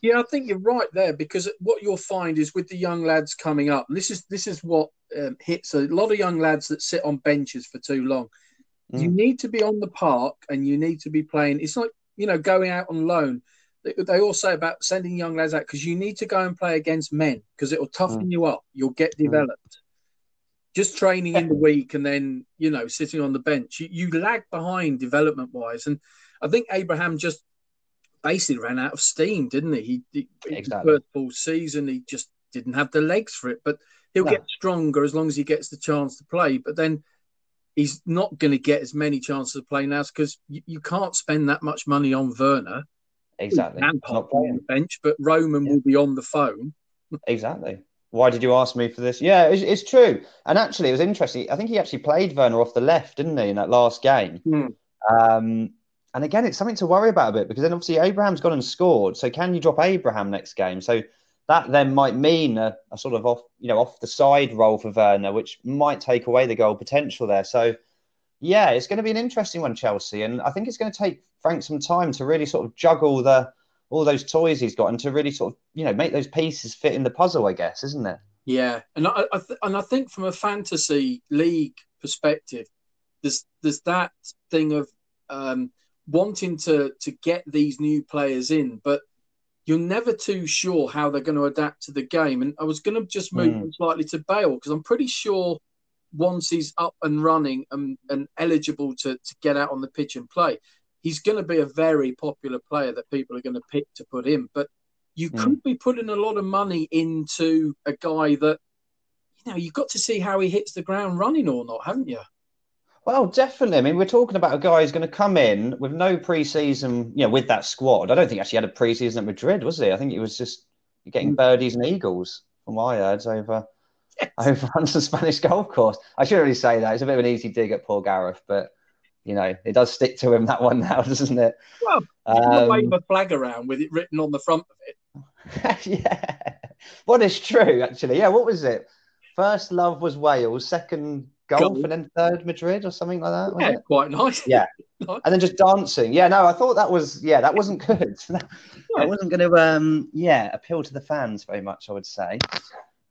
Yeah, I think you're right there because what you'll find is with the young lads coming up, and this is this is what um, hits a lot of young lads that sit on benches for too long. You Mm. need to be on the park and you need to be playing. It's like you know going out on loan. They, all say about sending young lads out because you need to go and play against men because it'll toughen you up. You'll get Mm. developed. Just training in the week and then you know sitting on the bench, you, you lag behind development wise. And I think Abraham just basically ran out of steam, didn't he? He, he Exactly. first full season, he just didn't have the legs for it. But he'll No. get stronger as long as he gets the chance to play. But then he's not going to get as many chances to play now because you, you can't spend that much money on Werner. Exactly. And He's not pop on playing. the bench, but Roman Yeah. will be on the phone. Exactly. Why did you ask me for this? Yeah, it's, it's true. And actually, it was interesting. I think he actually played Werner off the left, didn't he, in that last game? Hmm. Um, and again, it's something to worry about a bit because then obviously Abraham's gone and scored. So can you drop Abraham next game? So that then might mean a, a sort of off, you know, off the side role for Werner, which might take away the goal potential there. So yeah, it's going to be an interesting one, Chelsea, and I think it's going to take Frank some time to really sort of juggle the all those toys he's got and to really sort of you know make those pieces fit in the puzzle. I guess, isn't it? Yeah, and I, I th- and I think from a fantasy league perspective, there's there's that thing of um, wanting to to get these new players in, but you're never too sure how they're going to adapt to the game. And I was going to just move Mm. slightly to Bale because I'm pretty sure once he's up and running and, and eligible to, to get out on the pitch and play, he's going to be a very popular player that people are going to pick to put in. But you Mm. could be putting a lot of money into a guy that, you know, you've got to see how he hits the ground running or not, haven't you? Well, definitely. I mean, we're talking about a guy who's going to come in with no preseason, you know, with that squad. I don't think he actually had a preseason at Madrid, was he? I think he was just getting mm. birdies and eagles, from what I heard, over. Over on the Spanish golf course. I shouldn't really say that. It's a bit of an easy dig at poor Gareth, but you know, it does stick to him that one now, doesn't it? Well, um, wave a flag around with it written on the front of it. yeah, what is true actually? Yeah, what was it? First love was Wales, second golf, and then third Madrid or something like that. Yeah, quite nice. Yeah, nice. and then just dancing. Yeah, no, I thought that was yeah, that wasn't good. that, yeah. wasn't going to um yeah appeal to the fans very much. I would say.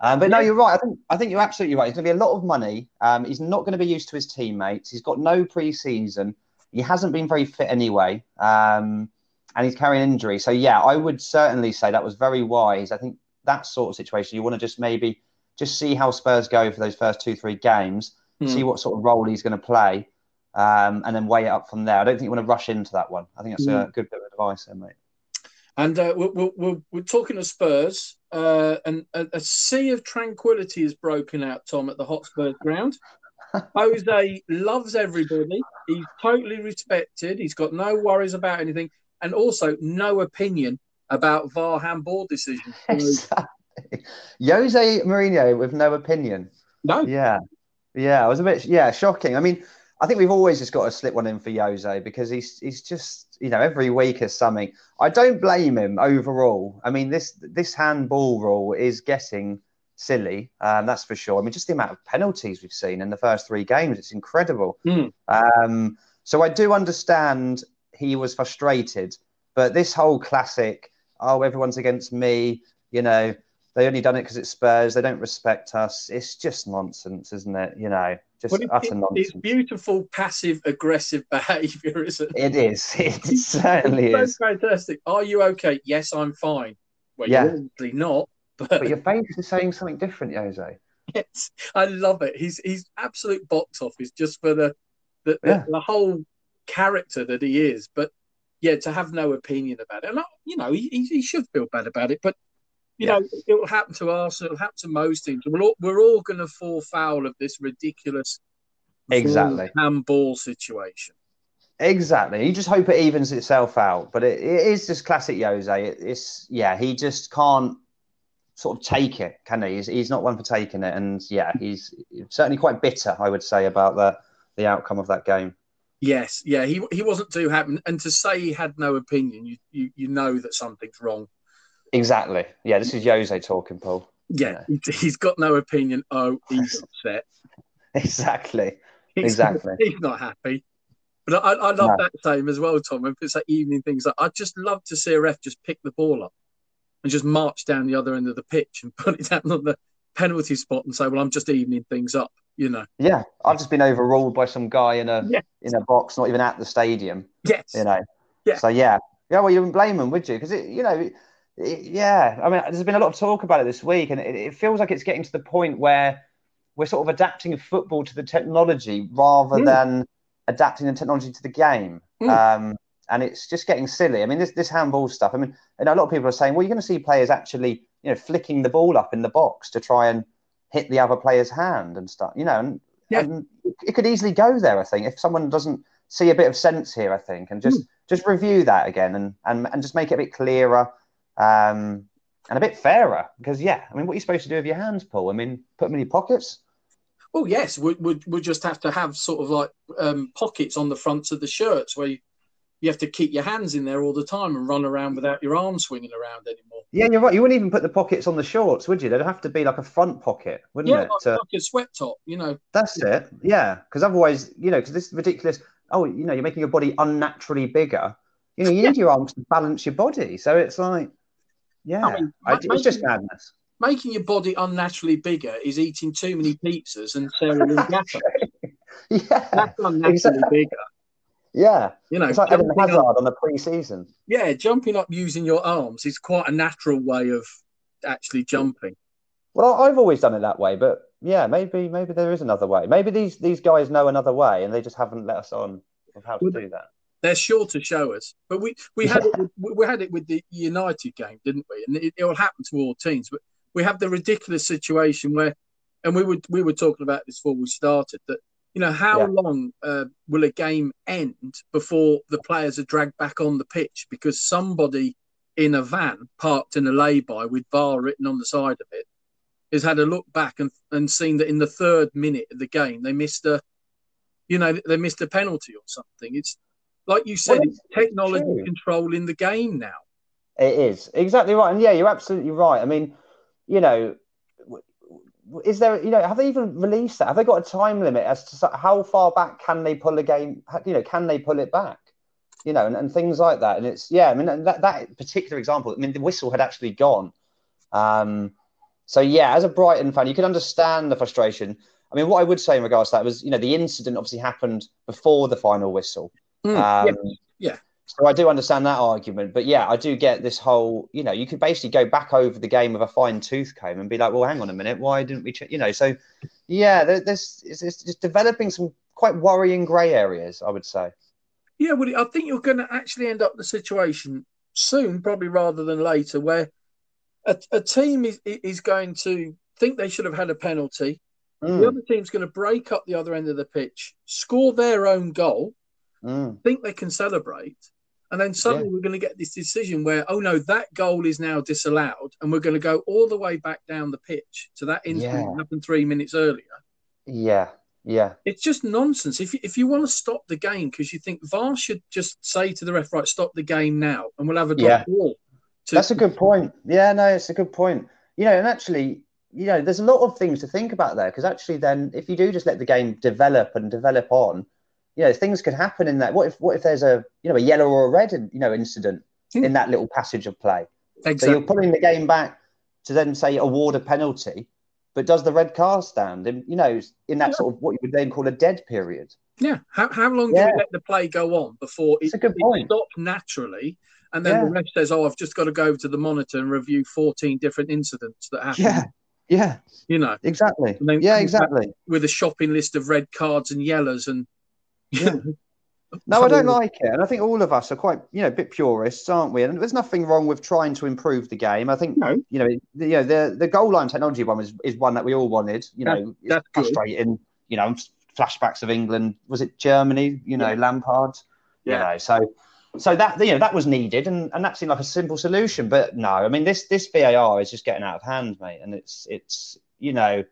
Um, but no, you're right. I think I think you're absolutely right. It's going to be a lot of money. Um, he's not going to be used to his teammates. He's got no preseason. He hasn't been very fit anyway, um, and he's carrying injury. So yeah, I would certainly say that was very wise. I think that sort of situation you want to just maybe just see how Spurs go for those first two three games, mm. see what sort of role he's going to play, um, and then weigh it up from there. I don't think you want to rush into that one. I think that's mm. a good bit of advice there, mate. And uh, we're, we're, we're, talking to Spurs, uh, and a, a, sea of tranquility is broken out, Tom, at the Hotspur ground. Jose loves everybody. He's totally respected. He's got no worries about anything, and also no opinion about VAR handball decisions. Exactly. Jose Mourinho with no opinion. No. Yeah. Yeah, I was a bit yeah shocking. I mean, I think we've always just got to slip one in for Jose because he's he's just you know every week is something. I don't blame him overall. I mean this this handball rule is getting silly, um, that's for sure. I mean just the amount of penalties we've seen in the first three games, it's incredible. Mm. Um, so I do understand he was frustrated, but this whole classic, oh everyone's against me, you know, they only done it because it's Spurs. They don't respect us. It's just nonsense, isn't it? You know, just utter nonsense. It's beautiful, passive aggressive behaviour, isn't it? It is. It certainly is. fantastic. Are you okay? Yes, I'm fine. Well, yeah. you're obviously not. But... but your face is saying something different, Jose. Yes, I love it. He's he's absolute box office just for the the, yeah. the, the whole character that he is. But yeah, to have no opinion about it, and you know, he, he should feel bad about it. But you yeah. know, it will happen to will happen to most teams. We're all, we're all going to fall foul of this ridiculous exactly handball situation. Exactly. You just hope it evens itself out. But it, it is just classic Jose. It, it's yeah, he just can't sort of take it, can he? He's, he's not one for taking it, and yeah, he's certainly quite bitter, I would say, about the the outcome of that game. Yes, yeah, he he wasn't too happy, and to say he had no opinion, you you, you know that something's wrong. Exactly. Yeah, this is Jose talking, Paul. Yeah, he's got no opinion. Oh, he's upset. exactly. He's, exactly. He's not happy. But I, I love no. that same as well, Tom. If it's like evening things, like, I'd just love to see a ref just pick the ball up and just march down the other end of the pitch and put it down on the penalty spot and say, "Well, I'm just evening things up," you know. Yeah, I've just been overruled by some guy in a yes. in a box, not even at the stadium. Yes, you know. Yeah. So yeah, yeah. Well, you wouldn't blame him, would you? Because it, you know, yeah, I mean, there's been a lot of talk about it this week, and it, it, feels like it's getting to the point where we're sort of adapting football to the technology rather mm. than adapting the technology to the game. Mm. Um, and it's just getting silly. I mean, this this handball stuff. I mean, know, a lot of people are saying, well, you're going to see players actually, you know, flicking the ball up in the box to try and hit the other player's hand and stuff. You know, and, yeah. and it could easily go there. I think if someone doesn't see a bit of sense here, I think, and just mm. just review that again and, and and just make it a bit clearer um, and a bit fairer because yeah, I mean, what are you supposed to do with your hands, Paul? I mean, put them in your pockets. Well, yes, we would we just have to have sort of like um, pockets on the fronts of the shirts where you, you have to keep your hands in there all the time and run around without your arms swinging around anymore. Yeah, you're right. You wouldn't even put the pockets on the shorts, would you? They'd have to be like a front pocket, wouldn't yeah, it? Like, to... like a sweat top, you know. That's it. Yeah, because otherwise, you know, because this is ridiculous. Oh, you know, you're making your body unnaturally bigger. You know, you need your arms to balance your body. So it's like, yeah, I mean, I, it's just madness. Making your body unnaturally bigger is eating too many pizzas and Sarah Lingata. yeah, that's unnaturally exactly. bigger. Yeah, you know, it's like Eden Hazard up, on the pre-season. Yeah, jumping up using your arms is quite a natural way of actually jumping. Well, I've always done it that way, but yeah, maybe maybe there is another way. Maybe these these guys know another way, and they just haven't let us on of how to well, do that they're sure to show us. But we, we had it with, we had it with the United game, didn't we? And it, it will happen to all teams. But we have the ridiculous situation where, and we were we were talking about this before we started that You know, how Yeah. long uh, will a game end before the players are dragged back on the pitch because somebody in a van parked in a lay-by with VAR written on the side of it has had a look back and, and seen that in the third minute of the game they missed a, you know, they missed a penalty or something. It's like you said, Well, it's technology true. controlling the game now. It is exactly right, and yeah, you're absolutely right. I mean, you know, is there, you know, have they even released that? Have they got a time limit as to how far back can they pull a game? You know, can they pull it back? You know, and, and things like that. And it's yeah, I mean that that particular example. I mean, the whistle had actually gone. Um, so yeah, as a Brighton fan, you can understand the frustration. I mean, what I would say in regards to that was, you know, the incident obviously happened before the final whistle. Mm, Um, yeah, yeah. So I do understand that argument, but yeah, I do get this whole. You know, you could basically go back over the game with a fine tooth comb and be like, "Well, hang on a minute, why didn't we?" Ch-? You know, so yeah, there, there's it's, it's just developing some quite worrying grey areas, I would say. Yeah, well, I think you're going to actually end up in a situation soon, probably rather than later, where a, a team is is going to think they should have had a penalty. The Mm, other team's going to break up the other end of the pitch, score their own goal, mm, think they can celebrate, and then suddenly we're going to get this decision where, oh no, that goal is now disallowed, and we're going to go all the way back down the pitch to that incident Yeah. that happened three minutes earlier. yeah, yeah, It's just nonsense. If you, if you want to stop the game because you think VAR should just say to the ref, right, stop the game now, and we'll have a Yeah. ball. To, that's a good point. Yeah, no, it's a good point. You know, and actually, you know, there's a lot of things to think about there because actually, then if you do just let the game develop and develop on, you know, things could happen in that. What if what if there's a you know a yellow or a red you know incident Hmm. in that little passage of play? So you're pulling the game back to then say award a penalty, but does the red card stand? In, you know, in that Yeah. sort of what you would then call a dead period. Yeah. How, how long do Yeah. we let the play go on before it, a good it point. stops naturally? And then Yeah. the ref says, "Oh, I've just got to go over to the monitor and review 14 different incidents that happened." Yeah, yeah, You know, exactly. Yeah, exactly. with a shopping list of red cards and yellows and. Yeah. No, I don't like it, and I think all of us are quite, you know, a bit purists, aren't we? And there's nothing wrong with trying to improve the game. I think, No. you know, the, you know, the the goal line technology one is, is one that we all wanted. You know, it's that's good. frustrating. You know, flashbacks of England. Was it Germany? You know, Yeah. Lampard. You Yeah. know, so so that you know that was needed, and, and that seemed like a simple solution. But no, I mean this this VAR is just getting out of hand, mate, and it's it's you know.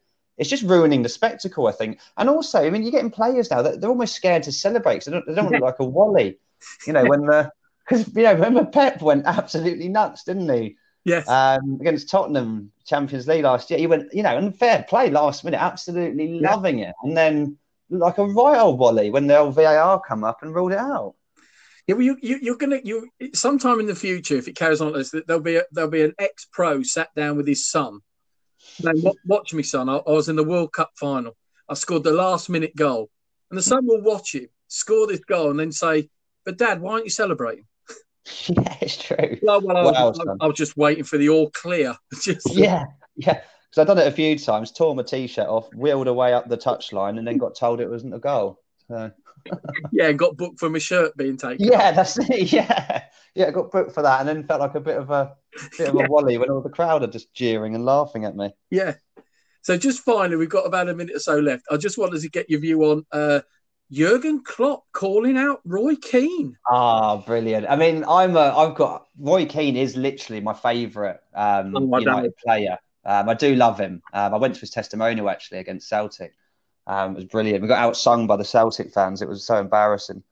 It's just ruining the spectacle, I think. And also, I mean, you're getting players now that they're almost scared to celebrate. 'cause they don't, they don't want to look like a Wally, you know, when the because you know, remember Pep went absolutely nuts, didn't he? Yes. Um, against Tottenham Champions League last year, he went, you know, and fair play last minute, absolutely Yeah. loving it, and then like a right old Wally when the old VAR come up and ruled it out. Yeah, well, you, you, you're gonna you sometime in the future, if it carries on like this, there'll be a, there'll be an ex pro sat down with his son. Then watch, watch me, son. I, I was in the World Cup final. I scored the last minute goal, and the son will watch him score this goal and then say, "But Dad, why aren't you celebrating?" yeah, it's true. Well, well, I, was, I. I was just waiting for the all clear. just Yeah, yeah. Because I've done it a few times, tore my t-shirt off, wheeled away up the touchline, and then got told it wasn't a goal. So yeah, and got booked for my shirt being taken. yeah, that's it. Yeah, yeah. Got booked for that, and then felt like a bit of a bit of a Yeah. wally when all the crowd are just jeering and laughing at me. Yeah. So just finally, we've got about a minute or so left. I just wanted to get your view on uh, Jurgen Klopp calling out Roy Keane. Ah, brilliant. I mean, I'm a, I've got Roy Keane is literally my favourite um, Oh, I United player. Um, I do love him. Um, I went to his testimonial actually against Celtic. Um, it was brilliant. We got outsung by the Celtic fans. It was so embarrassing.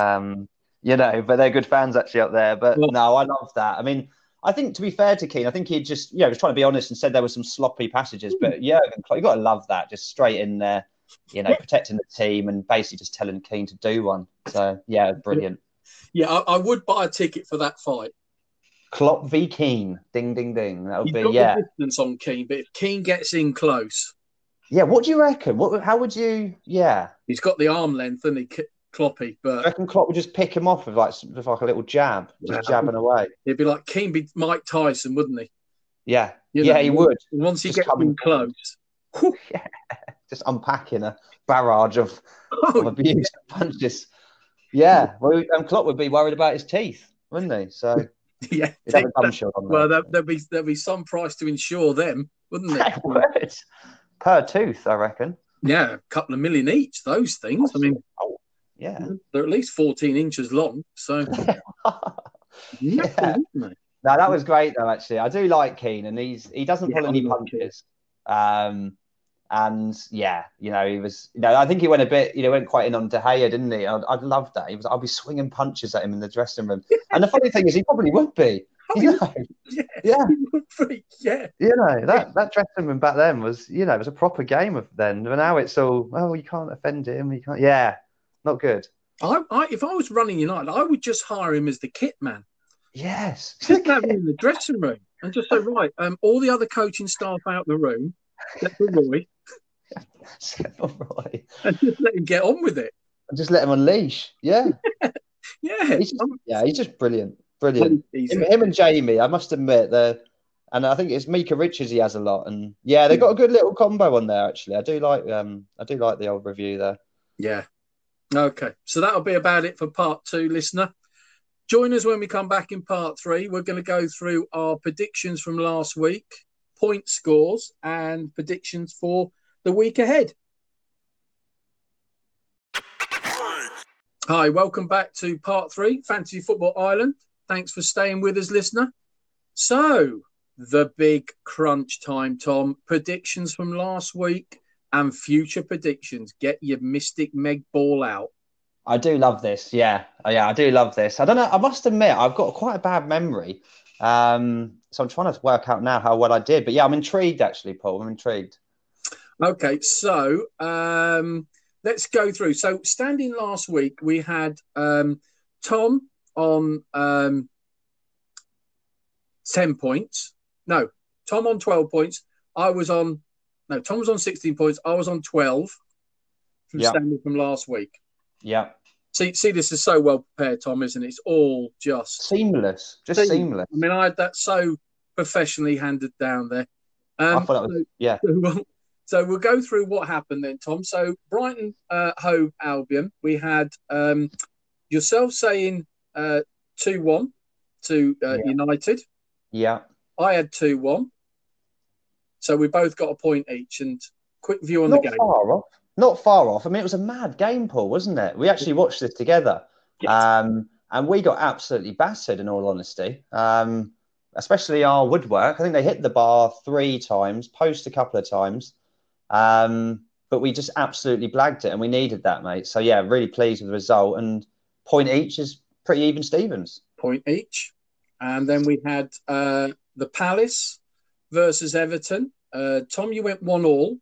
Um, you know, but they're good fans actually up there. But Well- no, I love that. I mean, I think to be fair to Keane, I think he just, you know, was trying to be honest and said there were some sloppy passages. But yeah, you got to love that. Just straight in there, you know, protecting the team and basically just telling Keane to do one. So yeah, brilliant. Yeah, I, I would buy a ticket for that fight. Klopp v Keane. Ding, ding, ding. That would be got yeah, distance on Keane, but if Keane gets in close, yeah. What do you reckon? What? How would you? Yeah, he's got the arm length, and he Kloppy, I reckon Klopp would just pick him off with like with like a little jab, just Yeah. jabbing away. He'd be like Keane be Mike Tyson, wouldn't he? Yeah, You yeah, know, he would. Once he Just gets close, whew, Just unpacking a barrage of, oh, of oh, abuse punches. Yeah, well, and Klopp would be worried about his teeth, wouldn't he? So yeah. he'd have a gum shield on. Well, there. there'd be there'd be some price to insure them, wouldn't there? Would. per tooth, I reckon. Yeah, a couple of million each. Those things. I mean, oh, yeah, they're at least fourteen inches long. So yeah. No, that was great though. Actually, I do like Keane, and he's he doesn't pull any punches. Um, and yeah, you know, he was, you know, I think he went a bit, you know, went quite in on De Gea, didn't he? I'd, I'd love that. He was, I'll be swinging punches at him in the dressing room. and the funny thing is, he probably would be. You know, yeah, yeah. yeah. You know that that dressing room back then was, you know, it was a proper game of then. But now it's all, oh, you can't offend him. You can't. Yeah, not good. I, I, if I was running United, I would just hire him as the kit man. Yes, just have him in the dressing room and just say, right, um, all the other coaching staff out the room, let the Roy, Roy, and just let him get on with it. And just let him unleash. Yeah, yeah, he's just, yeah, he's just brilliant, brilliant. Him, him, and Jamie, I must admit, they're. And I think it's Micah Richards he has a lot, and yeah, they've got a good little combo on there. Actually, I do like um, I do like the old review there. Yeah. Okay, so that'll be about it for part two, listener. Join us when we come back in part three. We're going to go through our predictions from last week, point scores, and predictions for the week ahead. Hi, welcome back to part three, Fantasy Football Island. Thanks for staying with us, listener. So, the big crunch time, Tom. Predictions from last week and future predictions. Get your Mystic Meg ball out. I do love this. Yeah, oh, yeah, I do love this. I don't know. I must admit, I've got quite a bad memory. Um, so I'm trying to work out now how well I did. But yeah, I'm intrigued actually, Paul. I'm intrigued. Okay, so um, let's go through. So standing last week, we had um, Tom on um, ten points. No, Tom on twelve points. I was on no. Tom was on sixteen points. I was on twelve from yep. standing from last week. Yeah. See, see, this is so well prepared, Tom, isn't it? It's all just seamless, just seamless. seamless. I mean, I had that so professionally handed down there. Um, I thought that was, so, yeah. So we'll go through what happened then, Tom. So Brighton uh, Hove Albion, we had um, yourself saying uh, two one to uh, yeah. United. Yeah. I had two one. So we both got a point each. And quick view on Not the game. Far off not far off. I mean, it was a mad game, Paul, wasn't it? We actually watched this together, yes. um, and we got absolutely battered. In all honesty, um, especially our woodwork. I think they hit the bar three times, post a couple of times, um, but we just absolutely blagged it, and we needed that, mate. So yeah, really pleased with the result. And point each is pretty even, Stevens. Point each, and then we had uh, the Palace versus Everton. Uh, Tom, you went one all.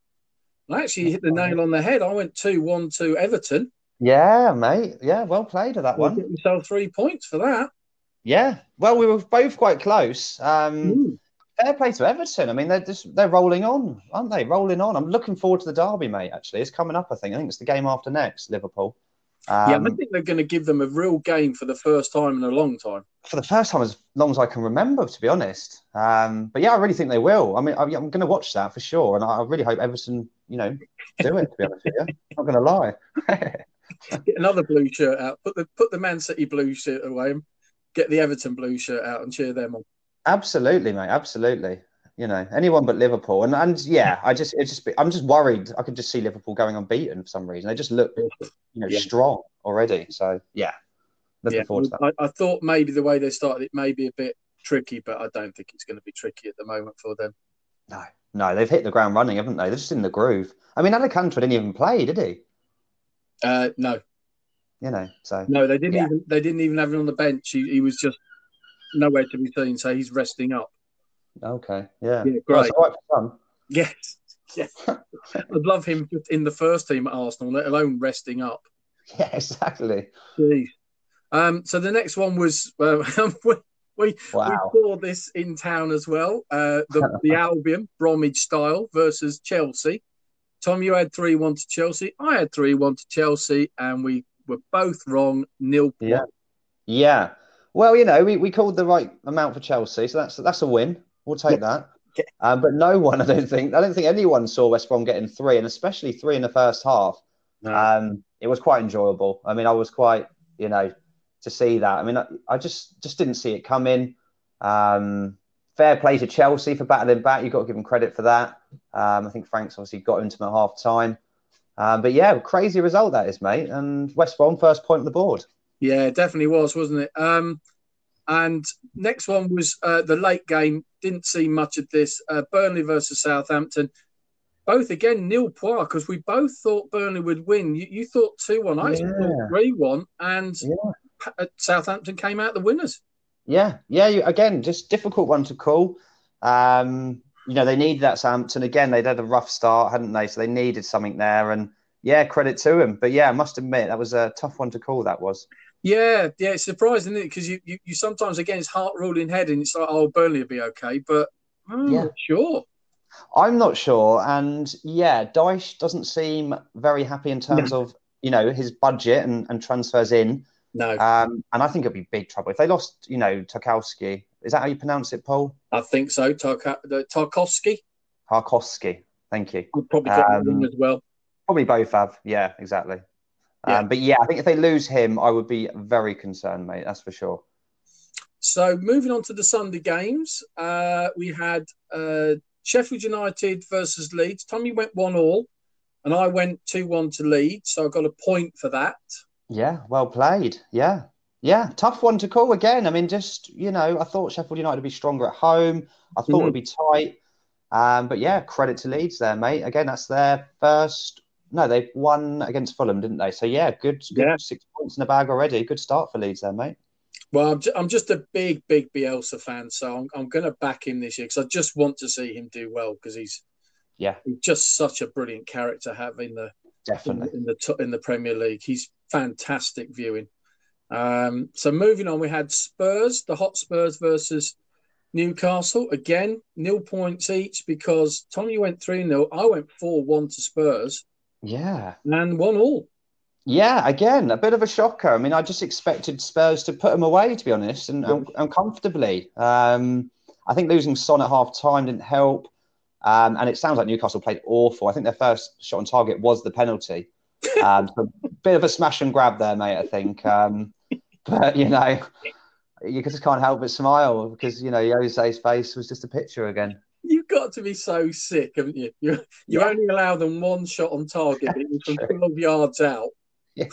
I actually hit the nail on the head. I went 2 1 to Everton. Yeah, mate. Yeah, well played at that one. Get yourself three points for that. Yeah. Well, we were both quite close. Um, mm. Fair play to Everton. I mean, they're just they're rolling on, aren't they? Rolling on. I'm looking forward to the derby, mate. Actually, it's coming up. I think. I think it's the game after next, Liverpool. Um, yeah, I think they're going to give them a real game for the first time in a long time. For the first time as long as I can remember, to be honest. Um, but yeah, I really think they will. I mean, I, am going to watch that for sure, and I really hope Everton, you know, do it. To be honest with you, I'm not going to lie. get another blue shirt out. Put the put the Man City blue shirt away. And get the Everton blue shirt out and cheer them on. Absolutely, mate. Absolutely you know, anyone but Liverpool. And and yeah, I just it's just I'm just worried. I could just see Liverpool going unbeaten for some reason. They just look, you know, yeah. strong already. So yeah, looking yeah. forward to that. I, I, thought maybe the way they started it may be a bit tricky, but I don't think it's going to be tricky at the moment for them. No, no, they've hit the ground running, haven't they? They're just in the groove. I mean, Alcantara didn't even play, did he? Uh, no. You know, so no, they didn't yeah. even they didn't even have him on the bench. He, he was just nowhere to be seen, so he's resting up. Okay. Yeah. Yeah. Great. Well, right yes. Yes. I'd love him just in the first team at Arsenal, let alone resting up. Yeah, exactly. Jeez. Um, so the next one was uh, we, we, wow. we, saw this in town as well. Uh, the, the Albion Bromwich style versus Chelsea. Tom, you had three one to Chelsea. I had three one to Chelsea, and we were both wrong. Nil. Yeah. Yeah. Well, you know, we, we called the right amount for Chelsea, so that's that's a win. We'll take that. Um, but no one, I don't think, I don't think anyone saw West Brom getting three, and especially three in the first half. No. Um, it was quite enjoyable. I mean, I was quite, you know, to see that. I mean, I, I just just didn't see it coming. Um, fair play to Chelsea for battling back. You've got to give them credit for that. Um, I think Frank's obviously got into them at half time. Um, but yeah, crazy result that is, mate. And West Brom first point on the board. Yeah, it definitely was, wasn't it? Um, and next one was uh, the late game. Didn't see much of this. Uh, Burnley versus Southampton. Both again nil poir because we both thought Burnley would win. You, you thought two one. I thought three one, and yeah. Uh, Southampton came out the winners. Yeah, yeah. You, again, just difficult one to call. Um, you know, they needed that Southampton again. They'd had a rough start, hadn't they? So they needed something there, and yeah, credit to him. But yeah, I must admit that was a tough one to call. That was. Yeah, yeah, it's surprising, is Because you, you, you sometimes again it's heart ruling head, and it's like, oh, Burnley will be okay, but I'm yeah. not sure. I'm not sure, and yeah, Dyche doesn't seem very happy in terms no. of you know his budget and, and transfers in. No, um, and I think it'd be big trouble if they lost. You know, Tarkowski. Is that how you pronounce it, Paul? I think so. Tarkowski. Tarkowski. Thank you. I'd probably get um, as well. Probably both have. Yeah, exactly. Yeah. Um, but yeah, I think if they lose him, I would be very concerned, mate. That's for sure. So moving on to the Sunday games, uh, we had uh, Sheffield United versus Leeds. Tommy went one all, and I went two one to Leeds. So I got a point for that. Yeah, well played. Yeah, yeah, tough one to call again. I mean, just you know, I thought Sheffield United would be stronger at home. I thought mm-hmm. it would be tight. Um, but yeah, credit to Leeds there, mate. Again, that's their first. No, they won against Fulham, didn't they? So yeah, good, good yeah. six points in the bag already. Good start for Leeds there, mate. Well, I'm, I'm just a big, big Bielsa fan, so I'm, I'm going to back him this year because I just want to see him do well because he's yeah he's just such a brilliant character having the definitely in, in the in the Premier League. He's fantastic viewing. Um, so moving on, we had Spurs, the Hot Spurs versus Newcastle. Again, nil points each because Tommy went 3 0. I went 4 1 to Spurs. Yeah. And one all. Yeah, again, a bit of a shocker. I mean, I just expected Spurs to put them away, to be honest, and, and, and comfortably. Um, I think losing Son at half time didn't help. Um, and it sounds like Newcastle played awful. I think their first shot on target was the penalty. Um, so a bit of a smash and grab there, mate, I think. Um, but, you know, you just can't help but smile because, you know, Jose's face was just a picture again. Got to be so sick, haven't you? You, you yeah. only allow them one shot on target. It was from 12 yards out. Yeah.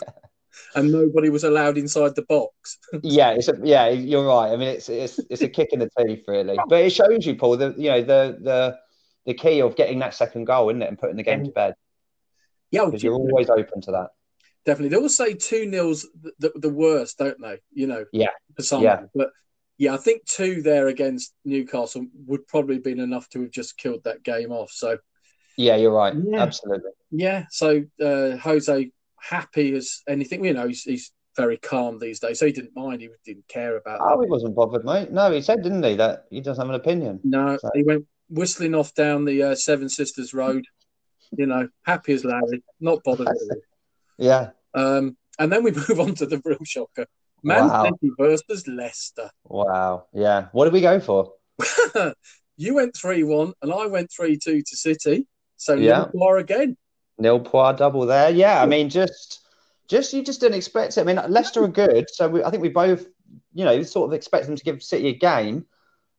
And nobody was allowed inside the box. yeah, it's a, yeah, you're right. I mean, it's it's it's a kick in the teeth, really. But it shows you, Paul, the you know the the the key of getting that second goal, isn't it, and putting the game to bed. Yeah, oh, because you're always open to that. Definitely, they all say two nils the, the, the, worst, don't they? You know, yeah, for some, yeah. but yeah, I think two there against Newcastle would probably have been enough to have just killed that game off. So, yeah, you're right, yeah. absolutely. Yeah, so uh, Jose happy as anything. You know, he's, he's very calm these days, so he didn't mind. He didn't care about. Oh, that. he wasn't bothered, mate. No, he said, didn't he, that he doesn't have an opinion. No, so. he went whistling off down the uh, Seven Sisters Road. you know, happy as Larry, not bothered. yeah. Um, and then we move on to the real shocker: Man wow. City versus Leicester. Wow. Yeah. What did we go for? you went three one, and I went three two to City. So yeah, more again. Nil poir double there. Yeah, I mean, just just you just didn't expect it. I mean, Leicester are good, so we, I think we both, you know, sort of expect them to give City a game.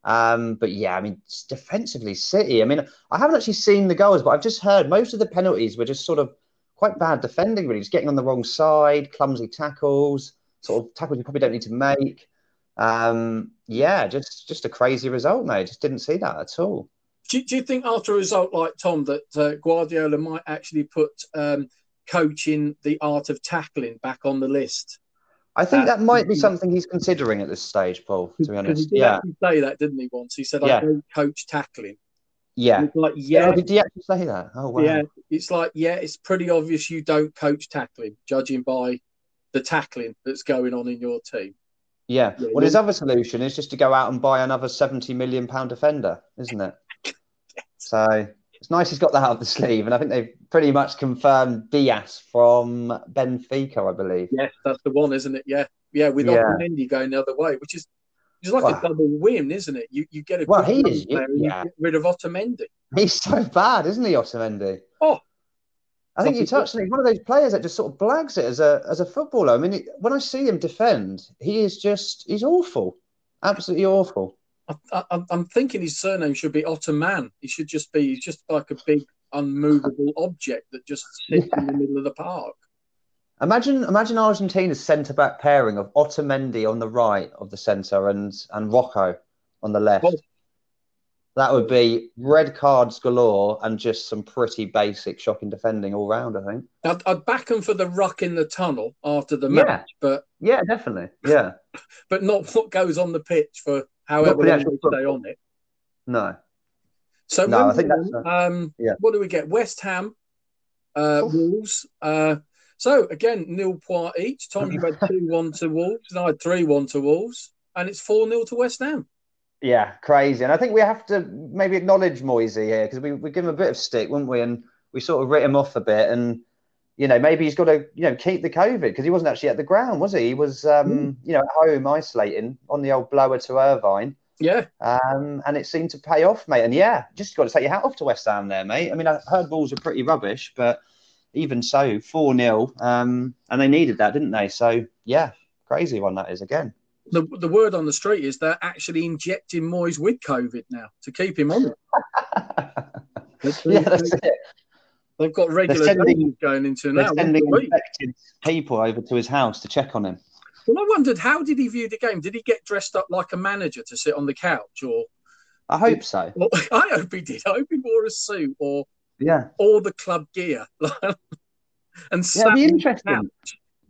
Um, but yeah, I mean, defensively, City. I mean, I haven't actually seen the goals, but I've just heard most of the penalties were just sort of quite bad defending, really, just getting on the wrong side, clumsy tackles, sort of tackles you probably don't need to make. Um, yeah, just just a crazy result, mate. Just didn't see that at all. Do, do you think after a result like Tom that uh, Guardiola might actually put um, coaching the art of tackling back on the list? I think that might be something he's considering at this stage, Paul. To be honest, yeah. say that, didn't he? Once he said, "I don't coach tackling." Yeah. like, yeah. Oh, did he actually say that? Oh, wow. Yeah. It's like, yeah, it's pretty obvious you don't coach tackling, judging by the tackling that's going on in your team. Yeah. yeah well, his other solution is just to go out and buy another seventy million pound defender, isn't it? So it's nice he's got that out the sleeve, and I think they've pretty much confirmed Dias from Benfica, I believe. Yes, that's the one, isn't it? Yeah, yeah, with yeah. Going the other way, which is it's like well, a double win, isn't it? You you get a well, he is, yeah. you get rid of Otamendi. He's so bad, isn't he, Otamendi? Oh, I think you touched on. it. one of those players that just sort of blags it as a as a footballer. I mean, when I see him defend, he is just he's awful, absolutely awful. I, am thinking his surname should be Ottoman. He should just be he's just like a big unmovable object that just sits yeah. in the middle of the park. Imagine, imagine Argentina's centre back pairing of Otamendi on the right of the centre and and Rojo on the left. Well, that would be red cards galore and just some pretty basic shocking defending all round. I think. I'd, I'd back them for the ruck in the tunnel after the yeah. match, but yeah, definitely, yeah, but not what goes on the pitch for however long they stay on it. No. So no, I think that's, um, yeah. What do we get? West Ham, uh, Wolves. Uh, so again, nil point each. Tom, you had two one to Wolves, and I had three one to Wolves, and it's four 0 to West Ham. Yeah, crazy. And I think we have to maybe acknowledge Moisey here because we, we give him a bit of stick, wouldn't we? And we sort of writ him off a bit. And, you know, maybe he's got to, you know, keep the COVID because he wasn't actually at the ground, was he? He was, um, mm. you know, at home isolating on the old blower to Irvine. Yeah. Um, and it seemed to pay off, mate. And yeah, just got to take your hat off to West Ham there, mate. I mean, I heard balls are pretty rubbish, but even so, 4 0. Um, and they needed that, didn't they? So, yeah, crazy one that is again the the word on the street is they're actually injecting Moyes with COVID now to keep him on it. yeah, that's it. They've got regular sending, going into now. Sending infected people over to his house to check on him. Well, I wondered how did he view the game? Did he get dressed up like a manager to sit on the couch, or? I hope so. Well, I hope he did. I hope he wore a suit or yeah, or the club gear. and yeah, be interesting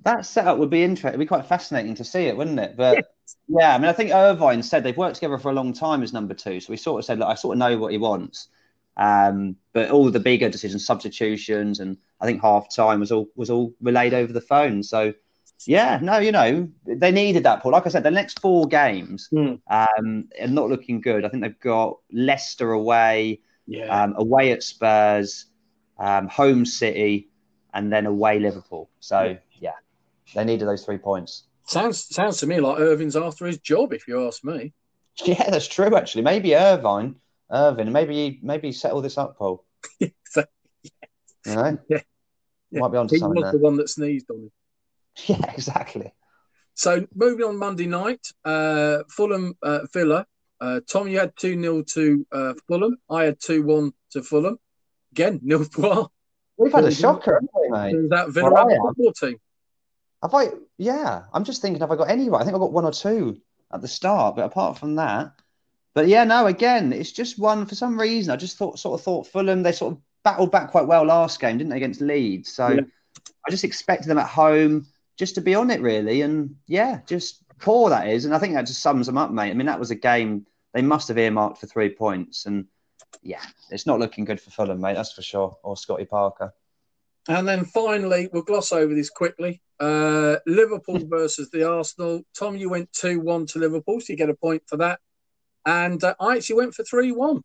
that setup would be interesting. It'd be quite fascinating to see it, wouldn't it? But yes. yeah, I mean, I think Irvine said they've worked together for a long time as number two. So we sort of said, look, I sort of know what he wants. Um, but all the bigger decisions, substitutions, and I think half time was all was all relayed over the phone. So yeah, no, you know, they needed that, Paul. Like I said, the next four games mm. um, are not looking good. I think they've got Leicester away, yeah. um, away at Spurs, um, home City, and then away Liverpool. So yeah. They needed those three points. Sounds sounds to me like Irvine's after his job, if you ask me. Yeah, that's true. Actually, maybe Irvine, Irvine, maybe maybe settle this up, Paul. yeah. You know, yeah. yeah. might be on to something. was the one that sneezed on him. Yeah, exactly. So moving on Monday night, uh, Fulham uh, Villa. Uh, Tom, you had two 0 to uh, Fulham. I had two one to Fulham. Again, nil. We've had a shocker, haven't we, mate? That Villa football team. Have I? Yeah, I'm just thinking. Have I got any right? I think I got one or two at the start, but apart from that, but yeah, no. Again, it's just one for some reason. I just thought, sort of thought Fulham. They sort of battled back quite well last game, didn't they, against Leeds? So yeah. I just expected them at home just to be on it, really. And yeah, just poor that is. And I think that just sums them up, mate. I mean, that was a game they must have earmarked for three points, and yeah, it's not looking good for Fulham, mate. That's for sure. Or Scotty Parker. And then finally, we'll gloss over this quickly. Uh, Liverpool versus the Arsenal. Tom, you went 2 1 to Liverpool, so you get a point for that. And uh, I actually went for 3 1.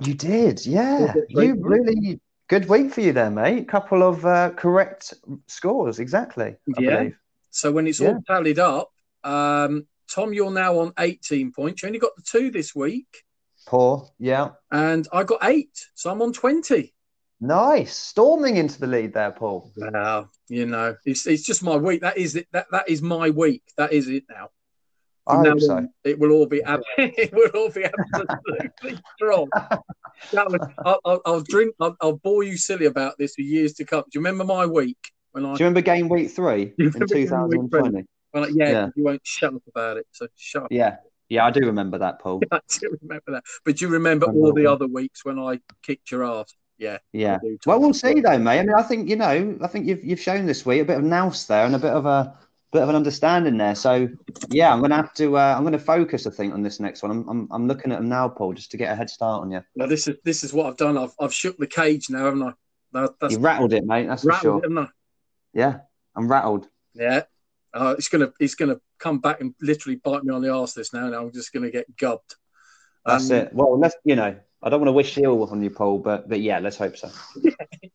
You did, yeah. You really good week for you there, mate. Couple of uh, correct scores, exactly. I yeah. Believe. So when it's yeah. all tallied up, um, Tom, you're now on 18 points. You only got the two this week. Poor, yeah. And I got eight, so I'm on 20. Nice, storming into the lead there, Paul. Well, you know, it's, it's just my week. That is it. That that is my week. That is it now. I hope so. It will all be it will all be absolutely strong. Was, I'll, I'll, I'll, drink. I'll, I'll, bore you silly about this for years to come. Do you remember my week when I? Do you remember game week three in 2020? Well, yeah, yeah, you won't shut up about it. So shut up. Yeah, yeah, I do remember that, Paul. I do remember that. But do you remember all the other weeks when I kicked your ass? Yeah, yeah. Well, we'll see though, mate. I mean, I think you know, I think you've you've shown this week a bit of nous there and a bit of a bit of an understanding there. So yeah, I'm gonna have to uh, I'm gonna focus, I think, on this next one. I'm, I'm I'm looking at them now, Paul, just to get a head start on you. Now this is this is what I've done. I've I've shook the cage now, haven't I? That, that's, you rattled it, mate. That's for sure. It, yeah, I'm rattled. Yeah, uh, it's gonna it's gonna come back and literally bite me on the arse this now. And I'm just gonna get gubbed. That's um, it. Well, let's you know I don't want to wish ill on you, Paul, but but yeah, let's hope so.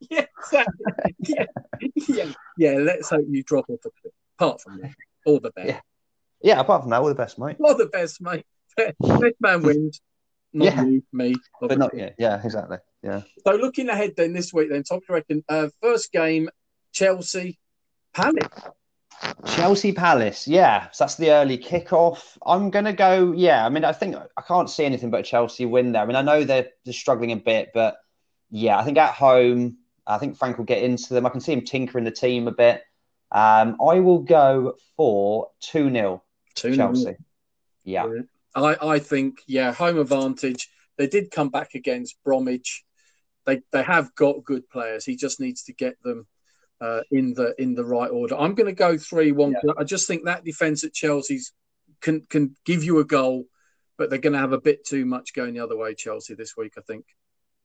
yeah, exactly. yeah, yeah, yeah. Let's hope you drop off a bit. Apart from that, all the best. Yeah. yeah, apart from that, all the best, mate. All the best, mate. Best man wins. Not yeah. you, me. Obviously. But not yet. Yeah, exactly. Yeah. So looking ahead then this week, then, Tom, you reckon uh, first game, Chelsea, Palace. Chelsea Palace, yeah. So that's the early kickoff. I'm gonna go, yeah. I mean, I think I can't see anything but a Chelsea win there. I mean, I know they're, they're struggling a bit, but Yeah, I think at home, I think Frank will get into them. I can see him tinkering the team a bit. Um, I will go for 2 0 Chelsea. Yeah. I, I think, yeah, home advantage. They did come back against Bromwich. They they have got good players. He just needs to get them uh, in the in the right order. I'm going to go three one. Yeah. I just think that defense at Chelsea's can can give you a goal, but they're going to have a bit too much going the other way. Chelsea this week, I think.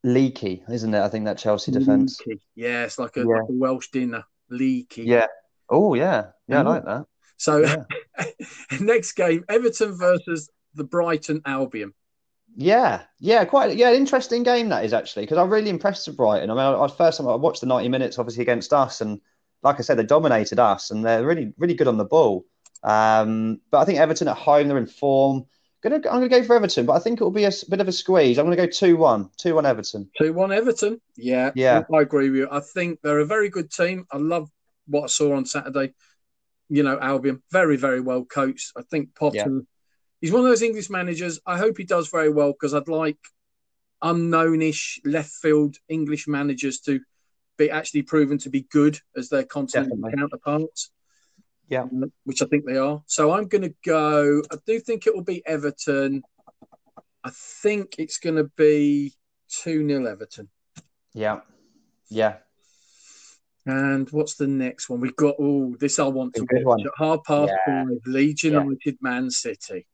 Leaky, isn't it? I think that Chelsea defense. Yeah, it's like a, yeah. like a Welsh dinner. Leaky. Yeah. Oh yeah, yeah, mm-hmm. I like that. So yeah. next game, Everton versus the Brighton Albion. Yeah, yeah, quite yeah, interesting game that is actually because I'm really impressed with Brighton. I mean, I, I first time I watched the 90 minutes obviously against us, and like I said, they dominated us, and they're really really good on the ball. Um, but I think Everton at home, they're in form. Gonna, I'm going to go for Everton, but I think it will be a bit of a squeeze. I'm going to go 2 1. 2 1 Everton. 2 1 Everton. Yeah. Yeah. I agree with you. I think they're a very good team. I love what I saw on Saturday. You know, Albion, very, very well coached. I think Potter, yeah. He's one of those English managers. I hope he does very well because I'd like unknownish left field English managers to be actually proven to be good as their continental Definitely. counterparts. Yeah. Um, which I think they are. So I'm going to go, I do think it will be Everton. I think it's going to be 2 0 Everton. Yeah. Yeah. And what's the next one? We've got oh, this I want to watch at half past yeah. five. Leeds United, yeah. Man City.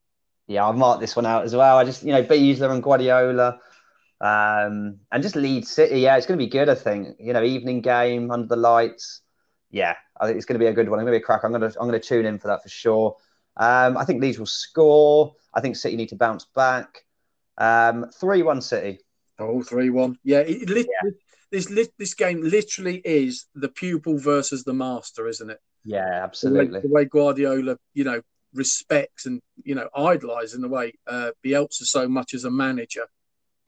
Yeah, I'll mark this one out as well. I just you know Bielsa and Guardiola, um, and just Leeds City. Yeah, it's going to be good. I think you know evening game under the lights. Yeah, I think it's going to be a good one. I'm going to be a crack. I'm going to I'm going to tune in for that for sure. Um, I think Leeds will score. I think City need to bounce back. Um, three one City. Oh, 3 1. Yeah, it, it, yeah this this game literally is the pupil versus the master, isn't it? Yeah, absolutely. The way, the way Guardiola, you know, respects and you know idolise in the way uh, Bielsa so much as a manager.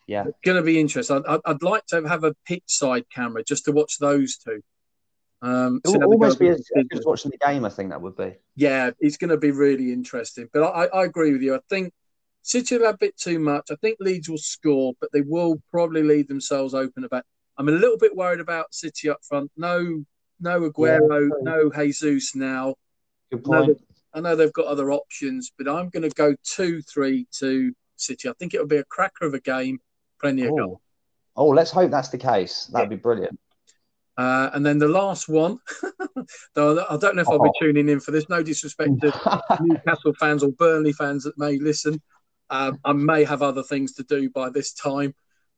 Yeah, it's going to be interesting. I'd, I'd, like to have a pitch side camera just to watch those two. Um, it will almost be as good as watching the game. I think that would be. Yeah, it's going to be really interesting. But I, I agree with you. I think City will have a bit too much. I think Leeds will score, but they will probably leave themselves open about I'm a little bit worried about City up front. No, no Aguero, yeah, no Jesus now. Good point. I know, they've got other options, but I'm going to go two, three to City. I think it'll be a cracker of a game. Plenty of oh. goals. Oh, let's hope that's the case. That'd yeah. be brilliant. Uh, and then the last one, though I don't know if I'll be oh. tuning in for this. No disrespect to Newcastle fans or Burnley fans that may listen. Um, I may have other things to do by this time.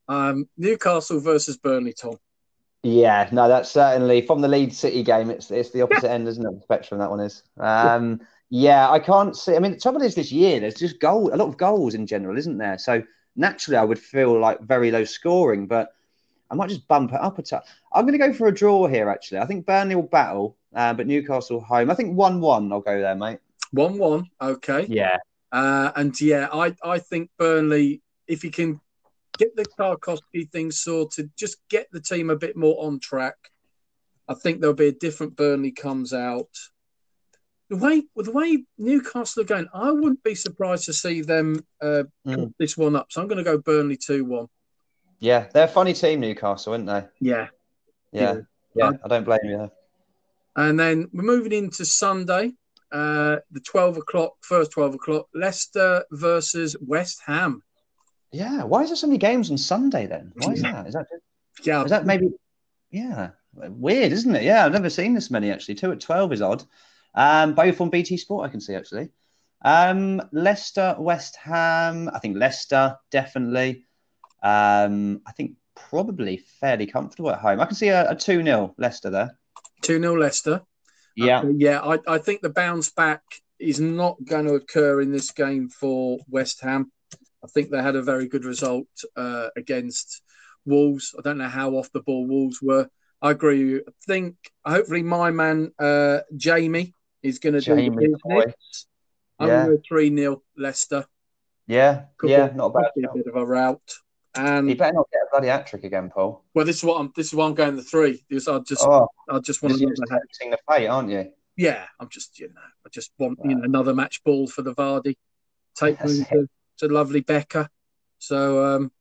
Um, Newcastle versus Burnley, Tom. Yeah, no, that's certainly from the Leeds City game. It's it's the opposite end, isn't it? The spectrum that one is. Um, yeah, I can't see. I mean, the trouble is this year there's just goal, a lot of goals in general, isn't there? So naturally, I would feel like very low scoring, but I might just bump it up a touch. I'm going to go for a draw here. Actually, I think Burnley will battle, uh, but Newcastle home. I think one-one. I'll go there, mate. One-one. Okay. Yeah. Uh, and yeah, I I think Burnley, if he can get the Tarkowski thing sorted, just get the team a bit more on track. I think there'll be a different Burnley comes out. The way the way Newcastle are going, I wouldn't be surprised to see them uh, mm. this one up. So I'm going to go Burnley two one. Yeah, they're a funny team, Newcastle, aren't they? Yeah, yeah, yeah. yeah I don't blame you. And then we're moving into Sunday, uh, the twelve o'clock, first twelve o'clock, Leicester versus West Ham. Yeah, why is there so many games on Sunday then? Why is that? Is that yeah? Is that maybe? Yeah, weird, isn't it? Yeah, I've never seen this many actually. Two at twelve is odd. Um, both on BT Sport, I can see actually. Um, Leicester, West Ham. I think Leicester definitely. Um, I think probably fairly comfortable at home. I can see a, a two 0 Leicester there. Two 0 Leicester. Yeah, uh, yeah. I, I think the bounce back is not going to occur in this game for West Ham. I think they had a very good result uh, against Wolves. I don't know how off the ball Wolves were. I agree. I think hopefully my man uh, Jamie is going to do the business. I'm yeah. going three 0 Leicester. Yeah, could yeah, be, not bad. Be a bit of a route. And he better not get a bloody hat trick again, Paul. Well, this is what I'm. This is why I'm going the three. Because I just, oh, I just want to. You're the fate, aren't you? Yeah, I'm just, you know, I just want you know another match ball for the Vardy. Take me to, to lovely Becca. So, um,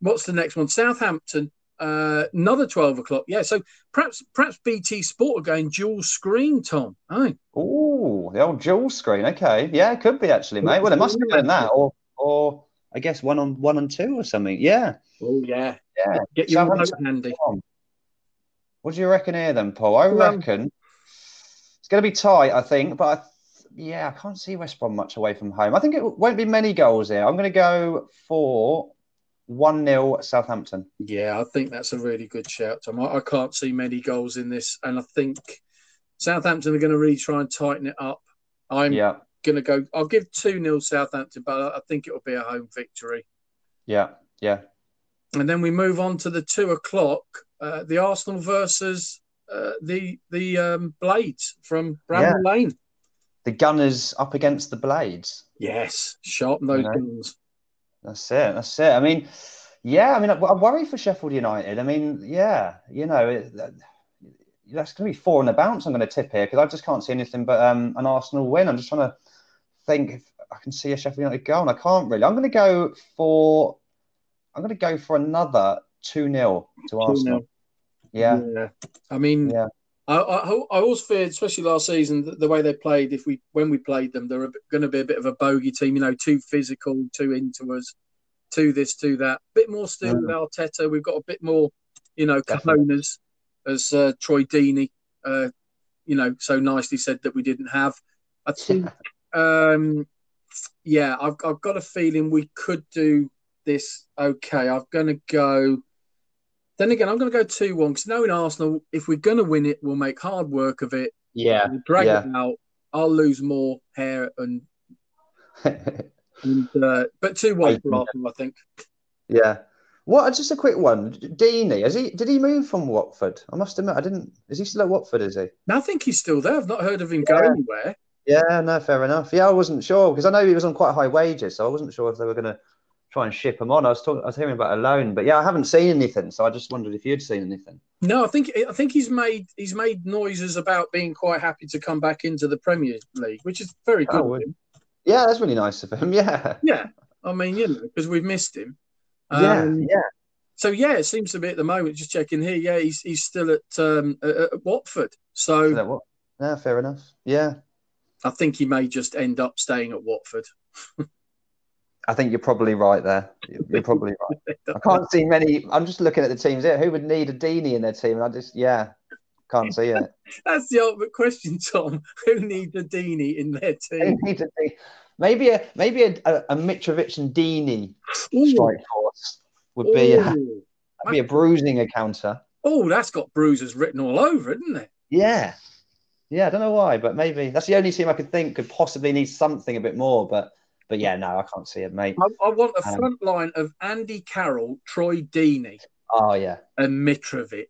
what's the next one? Southampton uh, another twelve o'clock. Yeah, so perhaps perhaps BT Sport are going dual screen, Tom. Aye. Oh, the old dual screen. Okay, yeah, it could be actually, mate. Well, it must be doing that, or or I guess one on one and two or something. Yeah. Oh yeah, yeah. Get your remote handy. What do you reckon here, then, Paul? I reckon it's going to be tight. I think, but I yeah, I can't see West Brom much away from home. I think it won't be many goals here. I'm going to go for 1 0 Southampton. Yeah, I think that's a really good shout, Tom. I, I, can't see many goals in this, and I think Southampton are going to really try and tighten it up. I'm yeah. going to go, I'll give 2 0 Southampton, but I think it will be a home victory. Yeah, yeah. And then we move on to the two o'clock, uh, the Arsenal versus uh, the the um, Blades from Bramall yeah. Lane the gunners up against the blades. Yes, sharpen those you know? guns. That's it. That's it. I mean, yeah. I mean, I, I worry for Sheffield United. I mean, yeah. You know, it, that, that's going to be four in the bounce. I'm going to tip here because I just can't see anything but um, an Arsenal win. I'm just trying to think if I can see a Sheffield United goal, and I can't really. I'm going to go for. I'm going to go for another two 0 to Arsenal. Yeah. yeah. I mean, yeah. I, I, I always feared, especially last season, the, the, way they played. If we when we played them, they're going to be a bit of a bogey team. You know, too physical, too into us, too this, too that. Bit more still mm. with Arteta. We've got a bit more, you know, cojones, as uh, Troy Deeney, uh, you know, so nicely said that we didn't have. I think, um, yeah, I've, I've got a feeling we could do this okay. I'm going to go then again, I'm going to go 2 1 because knowing Arsenal, if we're going to win it, we'll make hard work of it. Yeah. We'll drag yeah. it out. I'll lose more hair and. and uh, but 2 1 for Arsenal, I think. Yeah. What? Just a quick one. Deeney, has he? Did he move from Watford? I must admit, I didn't. Is he still at Watford? Is he? No, I think he's still there. I've not heard of him yeah. go anywhere. Yeah, no, fair enough. Yeah, I wasn't sure because I know he was on quite high wages, so I wasn't sure if they were going to try and ship them on. I was talking, I was hearing about a loan, but yeah, I haven't seen anything, so I just wondered if you'd seen anything. No, I think I think he's made he's made noises about being quite happy to come back into the Premier League, which is very good. Oh, yeah, that's really nice of him. Yeah, yeah. I mean, you know, because we've missed him. Yeah, um, yeah. So yeah, it seems to be at the moment. Just checking here. Yeah, he's he's still at um, at, at Watford. So that what? Yeah, fair enough. Yeah, I think he may just end up staying at Watford. I think you're probably right there. You're probably right. I can't see many. I'm just looking at the teams here. Who would need a Deeney in their team? And I just, yeah, can't see it. That's the ultimate question, Tom. Who needs a Deeney in their team? Maybe a maybe a, a, a Mitrovic and Deeney strike force would be a, be a bruising encounter. Oh, that's got bruises written all over it, isn't it? Yeah, yeah. I don't know why, but maybe that's the only team I could think could possibly need something a bit more. But but yeah, no, I can't see it, mate. I, I want a um, front line of Andy Carroll, Troy Deeney. Oh yeah, and Mitrovic.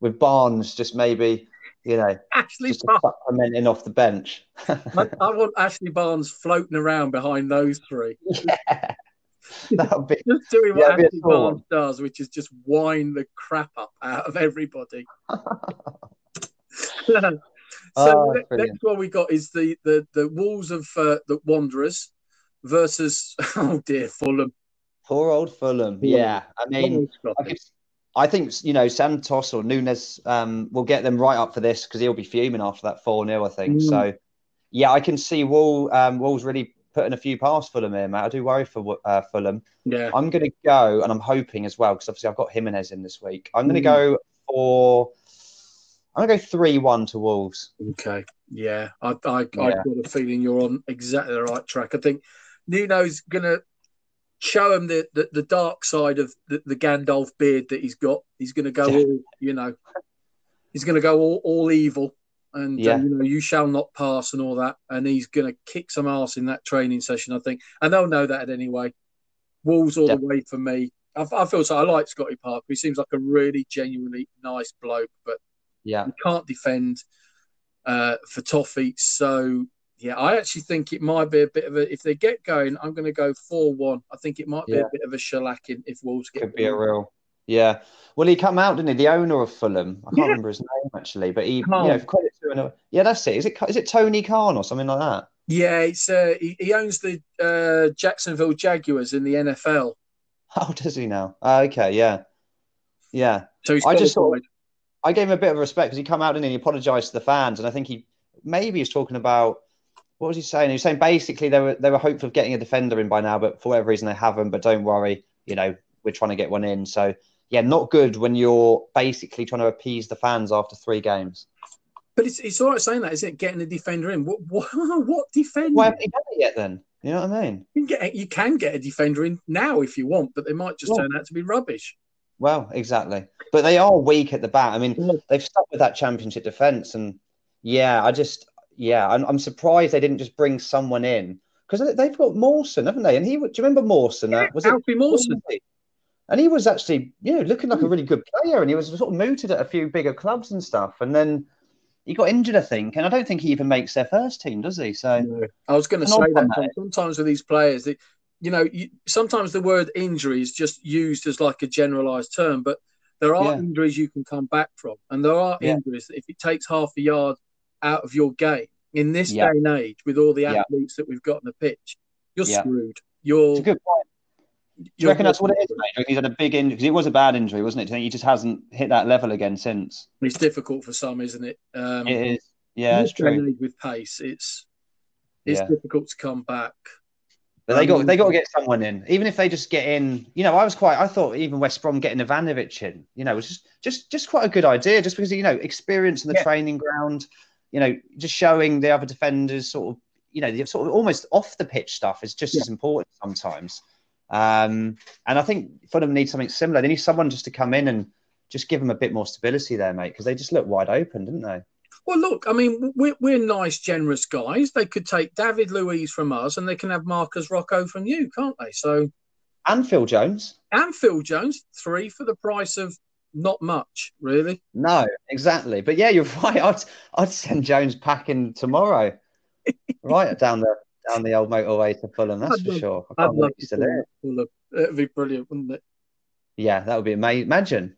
With Barnes, just maybe you know, Ashley supplementing off the bench. I, I, want Ashley Barnes floating around behind those three. Yeah. That'll be just doing what Ashley Barnes does, which is just wind the crap up out of everybody. so oh, next one we got is the the the Wolves of uh, the Wanderers versus oh dear Fulham. Poor old Fulham. Yeah, I mean, I, could, I, think you know Santos or Nunes um, will get them right up for this because he'll be fuming after that four 0 I think. Mm. So, yeah, I can see Wall um, Wolves really putting a few past Fulham here, mate. I do worry for uh, Fulham. Yeah, I'm going to go, and I'm hoping as well because obviously I've got Jimenez in this week. I'm going to mm. go for. I'm gonna go three one to Wolves. Okay, yeah, I, I, yeah. I've got a feeling you're on exactly the right track. I think Nuno's going to show him the, the, the, dark side of the, the Gandalf beard that he's got. He's going to go all, you know, he's going to go all, all evil and uh, yeah. you know you shall not pass and all that. And he's going to kick some ass in that training session, I think. And they'll know that anyway. Wolves all yeah. the way for me. I, I, feel so. I like Scotty Parker. He seems like a really genuinely nice bloke, but yeah, he can't defend uh, for Toffee. So yeah, I actually think it might be a bit of a. If they get going, I'm going to go four-one. I think it might be yeah. a bit of a shellacking if Wolves get. Could be a real. Yeah. Well, he come out, didn't he? The owner of Fulham. I can't yeah. remember his name actually, but he, you know, credit to him. Yeah, that's it. Is it is it Tony Khan or something like that? Yeah, it's uh, he, he owns the uh, Jacksonville Jaguars in the NFL. Oh, does he now? Uh, okay, yeah. Yeah. So he's I just thought I gave him a bit of respect because he come out and he apologised to the fans, and I think he maybe he was talking about what was he saying? He was saying basically they were they were hopeful of getting a defender in by now, but for whatever reason they haven't. But don't worry, you know we're trying to get one in. So yeah, not good when you're basically trying to appease the fans after three games. But it's, it's all right saying that, isn't it? Getting a defender in. What what, what defender? Why haven't done it yet then? You know what I mean? You can, get, you can get a defender in now if you want, but they might just Yeah. turn out to be rubbish. Well, exactly. But they are weak at the back. I mean, they've stuck with that championship defence, and yeah, I just yeah, I'm, I'm surprised they didn't just bring someone in because they've got Mawson, haven't they? And he, do you remember Mawson? Uh, was it Alfie Mawson. And he was actually, you know, looking like a really good player, and he was sort of mooted at a few bigger clubs and stuff. And then he got injured, I think, and I don't think he even makes their first team, does he? So No. I was going to say that one, sometimes with these players, they, you know, you, sometimes the word injury is just used as like a generalized term, but there are Yeah. injuries you can come back from, and there are Yeah. injuries that if it takes half a yard out of your game in this Yeah. day and age with all the Yeah. athletes that we've got on the pitch, you're Yeah. screwed. You're, it's a good point. Do you reckon that's what it is, mate? Do you reckon He's had a big injury because it was a bad injury, wasn't it? Do you think he just hasn't hit that level again since? It's difficult for some, isn't it? Um, It is. Yeah, it's this day and true. with pace, it's it's Yeah. difficult to come back. But they Um, got they got to get someone in, even if they just get in. You know, I was quite. I thought even West Brom getting Ivanovic in, you know, was just just just quite a good idea, just because you know experience in the Yeah. training ground. You know, just showing the other defenders sort of, you know, the sort of almost off the pitch stuff is just Yeah. as important sometimes. Um, and I think Fulham need something similar. They need someone just to come in and just give them a bit more stability there, mate, because they just look wide open, didn't they? Well, look, I mean, we're, we're nice, generous guys. They could take David Luiz from us and they can have Marcos Rojo from you, can't they? So, And Phil Jones. and Phil Jones, three for the price of not much, really. No, exactly. But yeah, you're right. I'd I'd send Jones packing tomorrow, right down the down the old motorway to Fulham. That's I'd for love- sure. I I'd can't love believe to he's still see there. that It'd be brilliant, wouldn't it? Yeah, that would be amazing. Imagine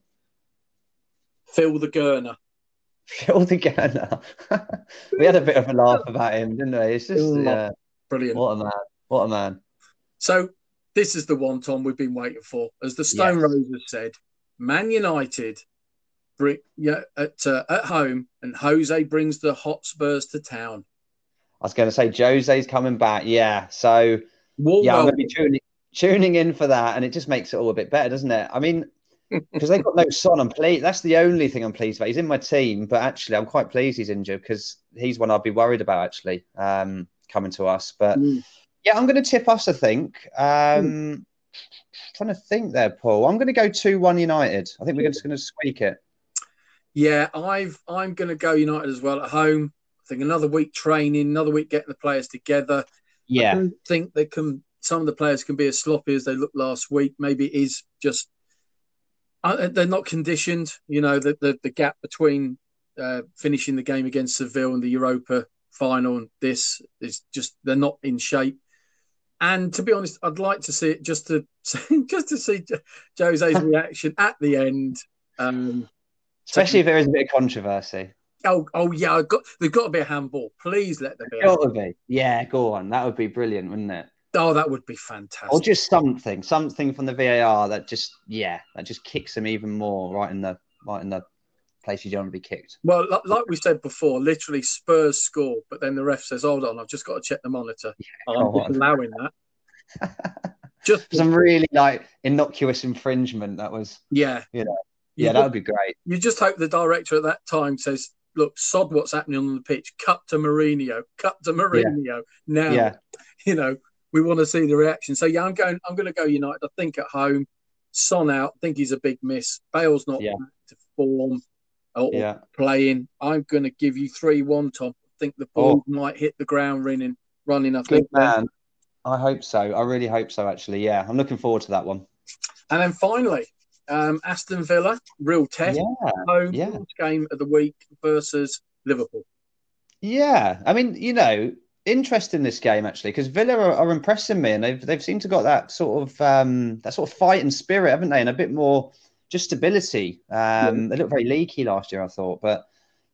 Phil the Gurner. Phil the Gunner. we had a bit of a laugh about him, didn't we? It's just yeah, Brilliant. what a man. What a man. So, this is the one, Tom, we've been waiting for. As the Stone Yes. Roses said, Man United bring, yeah, at, uh, at home, and Jose brings the Hotspurs to town. I was going to say Jose's coming back. Yeah, so Warm yeah, I'm going to be tuning tuning in for that, and it just makes it all a bit better, doesn't it? I mean, because they've got no son. I'm pleased. That's the only thing I'm pleased about. He's in my team, but actually, I'm quite pleased he's injured because he's one I'd be worried about actually um, coming to us. But Mm. yeah, I'm going to tip us. I think. Um, Trying to think there, Paul. I'm going to go two one United. I think we're just going to squeak it. Yeah, I've I'm going to go United as well at home. I think another week training, another week getting the players together. I Yeah, don't think they can. Some of the players can be as sloppy as they looked last week. Maybe it is just uh, they're not conditioned. You know, the the, the gap between uh, finishing the game against Seville and the Europa final and this is just they're not in shape. And to be honest, I'd like to see it just to just to see Jose's reaction at the end. Um, especially if there is a bit of controversy. Oh, oh yeah, I've got, there's got to be a handball. Please let there be. Got to be. Yeah, go on. That would be brilliant, wouldn't it? Oh, that would be fantastic. Or just something, something from the VAR that just, yeah, that just kicks him even more right in the right in the place you don't want to be kicked. well, like we said before, literally Spurs score, but then the ref says, "Hold on, I've just got to check the monitor." I'm go just on. allowing that. Just Some really like innocuous infringement. That was, yeah, You know, You yeah, ju- that would be great. you just hope the director at that time says, "Look, sod what's happening on the pitch. Cut to Mourinho. Cut to Mourinho now." Yeah, you know, we want to see the reaction. So yeah, I'm going. I'm going to go United. I think at home, Son out. I think he's a big miss. Bale's not Yeah. back to form or yeah. playing. I'm going to give you three one. Tom. I think the ball might hit the ground running. Running. I Oh. Good think. man. I hope so. I really hope so. Actually, yeah, I'm looking forward to that one. And then finally, um, Aston Villa, real test Yeah, home yeah. game of the week versus Liverpool. yeah. I mean, you know, interest in this game actually because Villa are, are impressing me, and they've they've seemed to got that sort of um, that sort of fight and spirit, haven't they? And a bit more just stability. Um, They looked very leaky last year, I thought, but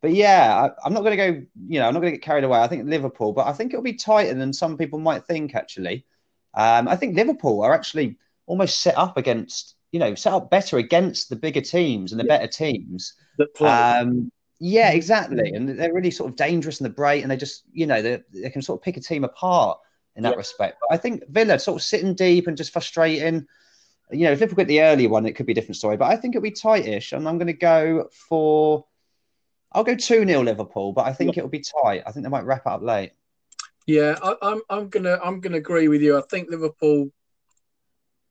but yeah, I, I'm not going to go. You know, I'm not going to get carried away. I think Liverpool, but I think it'll be tighter than some people might think. Actually, um, I think Liverpool are actually almost set up against you know, set up better against the bigger teams and the yeah. better teams. Um, yeah, exactly. And they're really sort of dangerous in the break, and they just, you know, they, they can sort of pick a team apart in that yeah. respect. But I think Villa sort of sitting deep and just frustrating. You know, if Liverpool get the early one, it could be a different story. But I think it'll be tightish, and I'm going to go for. I'll go two 0 Liverpool, but I think it'll be tight. I think they might wrap it up late. Yeah, I, I'm. I'm gonna. I'm gonna agree with you. I think Liverpool.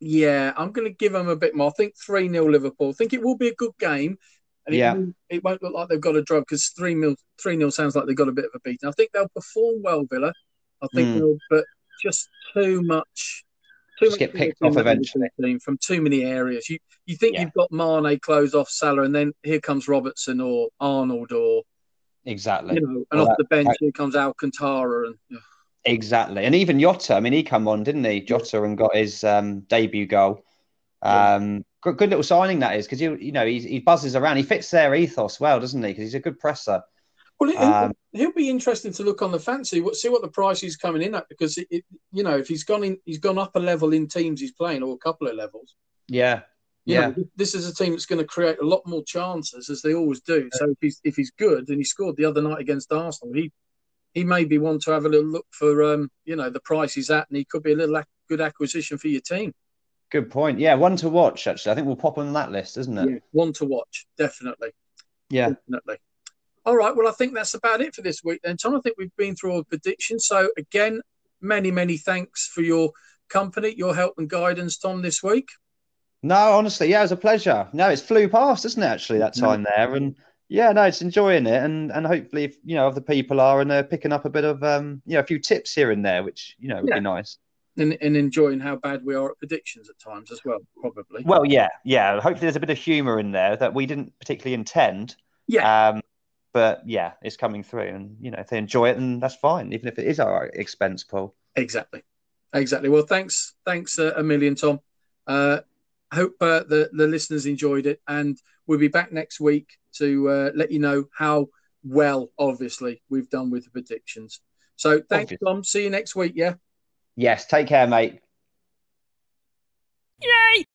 Yeah, I'm going to give them a bit more. I think 3 0 Liverpool. I think it will be a good game. And yeah. it, it won't look like they've got a drug because 3 0 3 0 sounds like they've got a bit of a beating. I think they'll perform well, Villa. I think mm. they'll, but just too much. Too just get picked off eventually from too many areas. You you think yeah. you've got Mane closed off Salah, and then here comes Robertson or Arnold or exactly. You know, and well, off that, the bench that, here comes Alcantara and. Exactly, and even Jota. I mean, he come on, didn't he? Jota and got his um, debut goal. Um, good, good, little signing that is because you you know he, he buzzes around. He fits their ethos well, doesn't he? Because he's a good presser. Well, um, he'll be interesting to look on the fancy, see what the price he's coming in at, because it, it, you know if he's gone in, he's gone up a level in teams he's playing, or a couple of levels. Yeah, yeah. Know, this is a team that's going to create a lot more chances, as they always do. So if he's if he's good, and he scored the other night against Arsenal, he he may be one to have a little look for, um, you know, the price he's at, and he could be a little good acquisition for your team. Good point. Yeah, one to watch. Actually, I think we'll pop on that list, isn't it? Yeah, one to watch, definitely. Yeah, definitely. All right. Well, I think that's about it for this week then, Tom. I think we've been through all the predictions. So, again, many, many thanks for your company, your help and guidance, Tom, this week. No, honestly, yeah, it was a pleasure. No, it's flew past, isn't it, actually, that time there? And yeah, no, it's enjoying it. And and hopefully, if, you know, other people are and they're picking up a bit of, um, you know, a few tips here and there, which, you know, would yeah. be nice. And, and enjoying how bad we are at predictions at times as well, probably. Well, yeah, yeah. Hopefully, there's a bit of humour in there that we didn't particularly intend. Yeah. Um, but yeah, it's coming through, and you know, if they enjoy it, then that's fine, even if it is our expense, Paul. Exactly, exactly. Well, thanks, thanks uh, a million, Tom. Uh, hope uh, the the listeners enjoyed it, and we'll be back next week to uh, let you know how well, obviously, we've done with the predictions. So thanks, Tom. See you next week. Yeah. Yes. Take care, mate. Yay!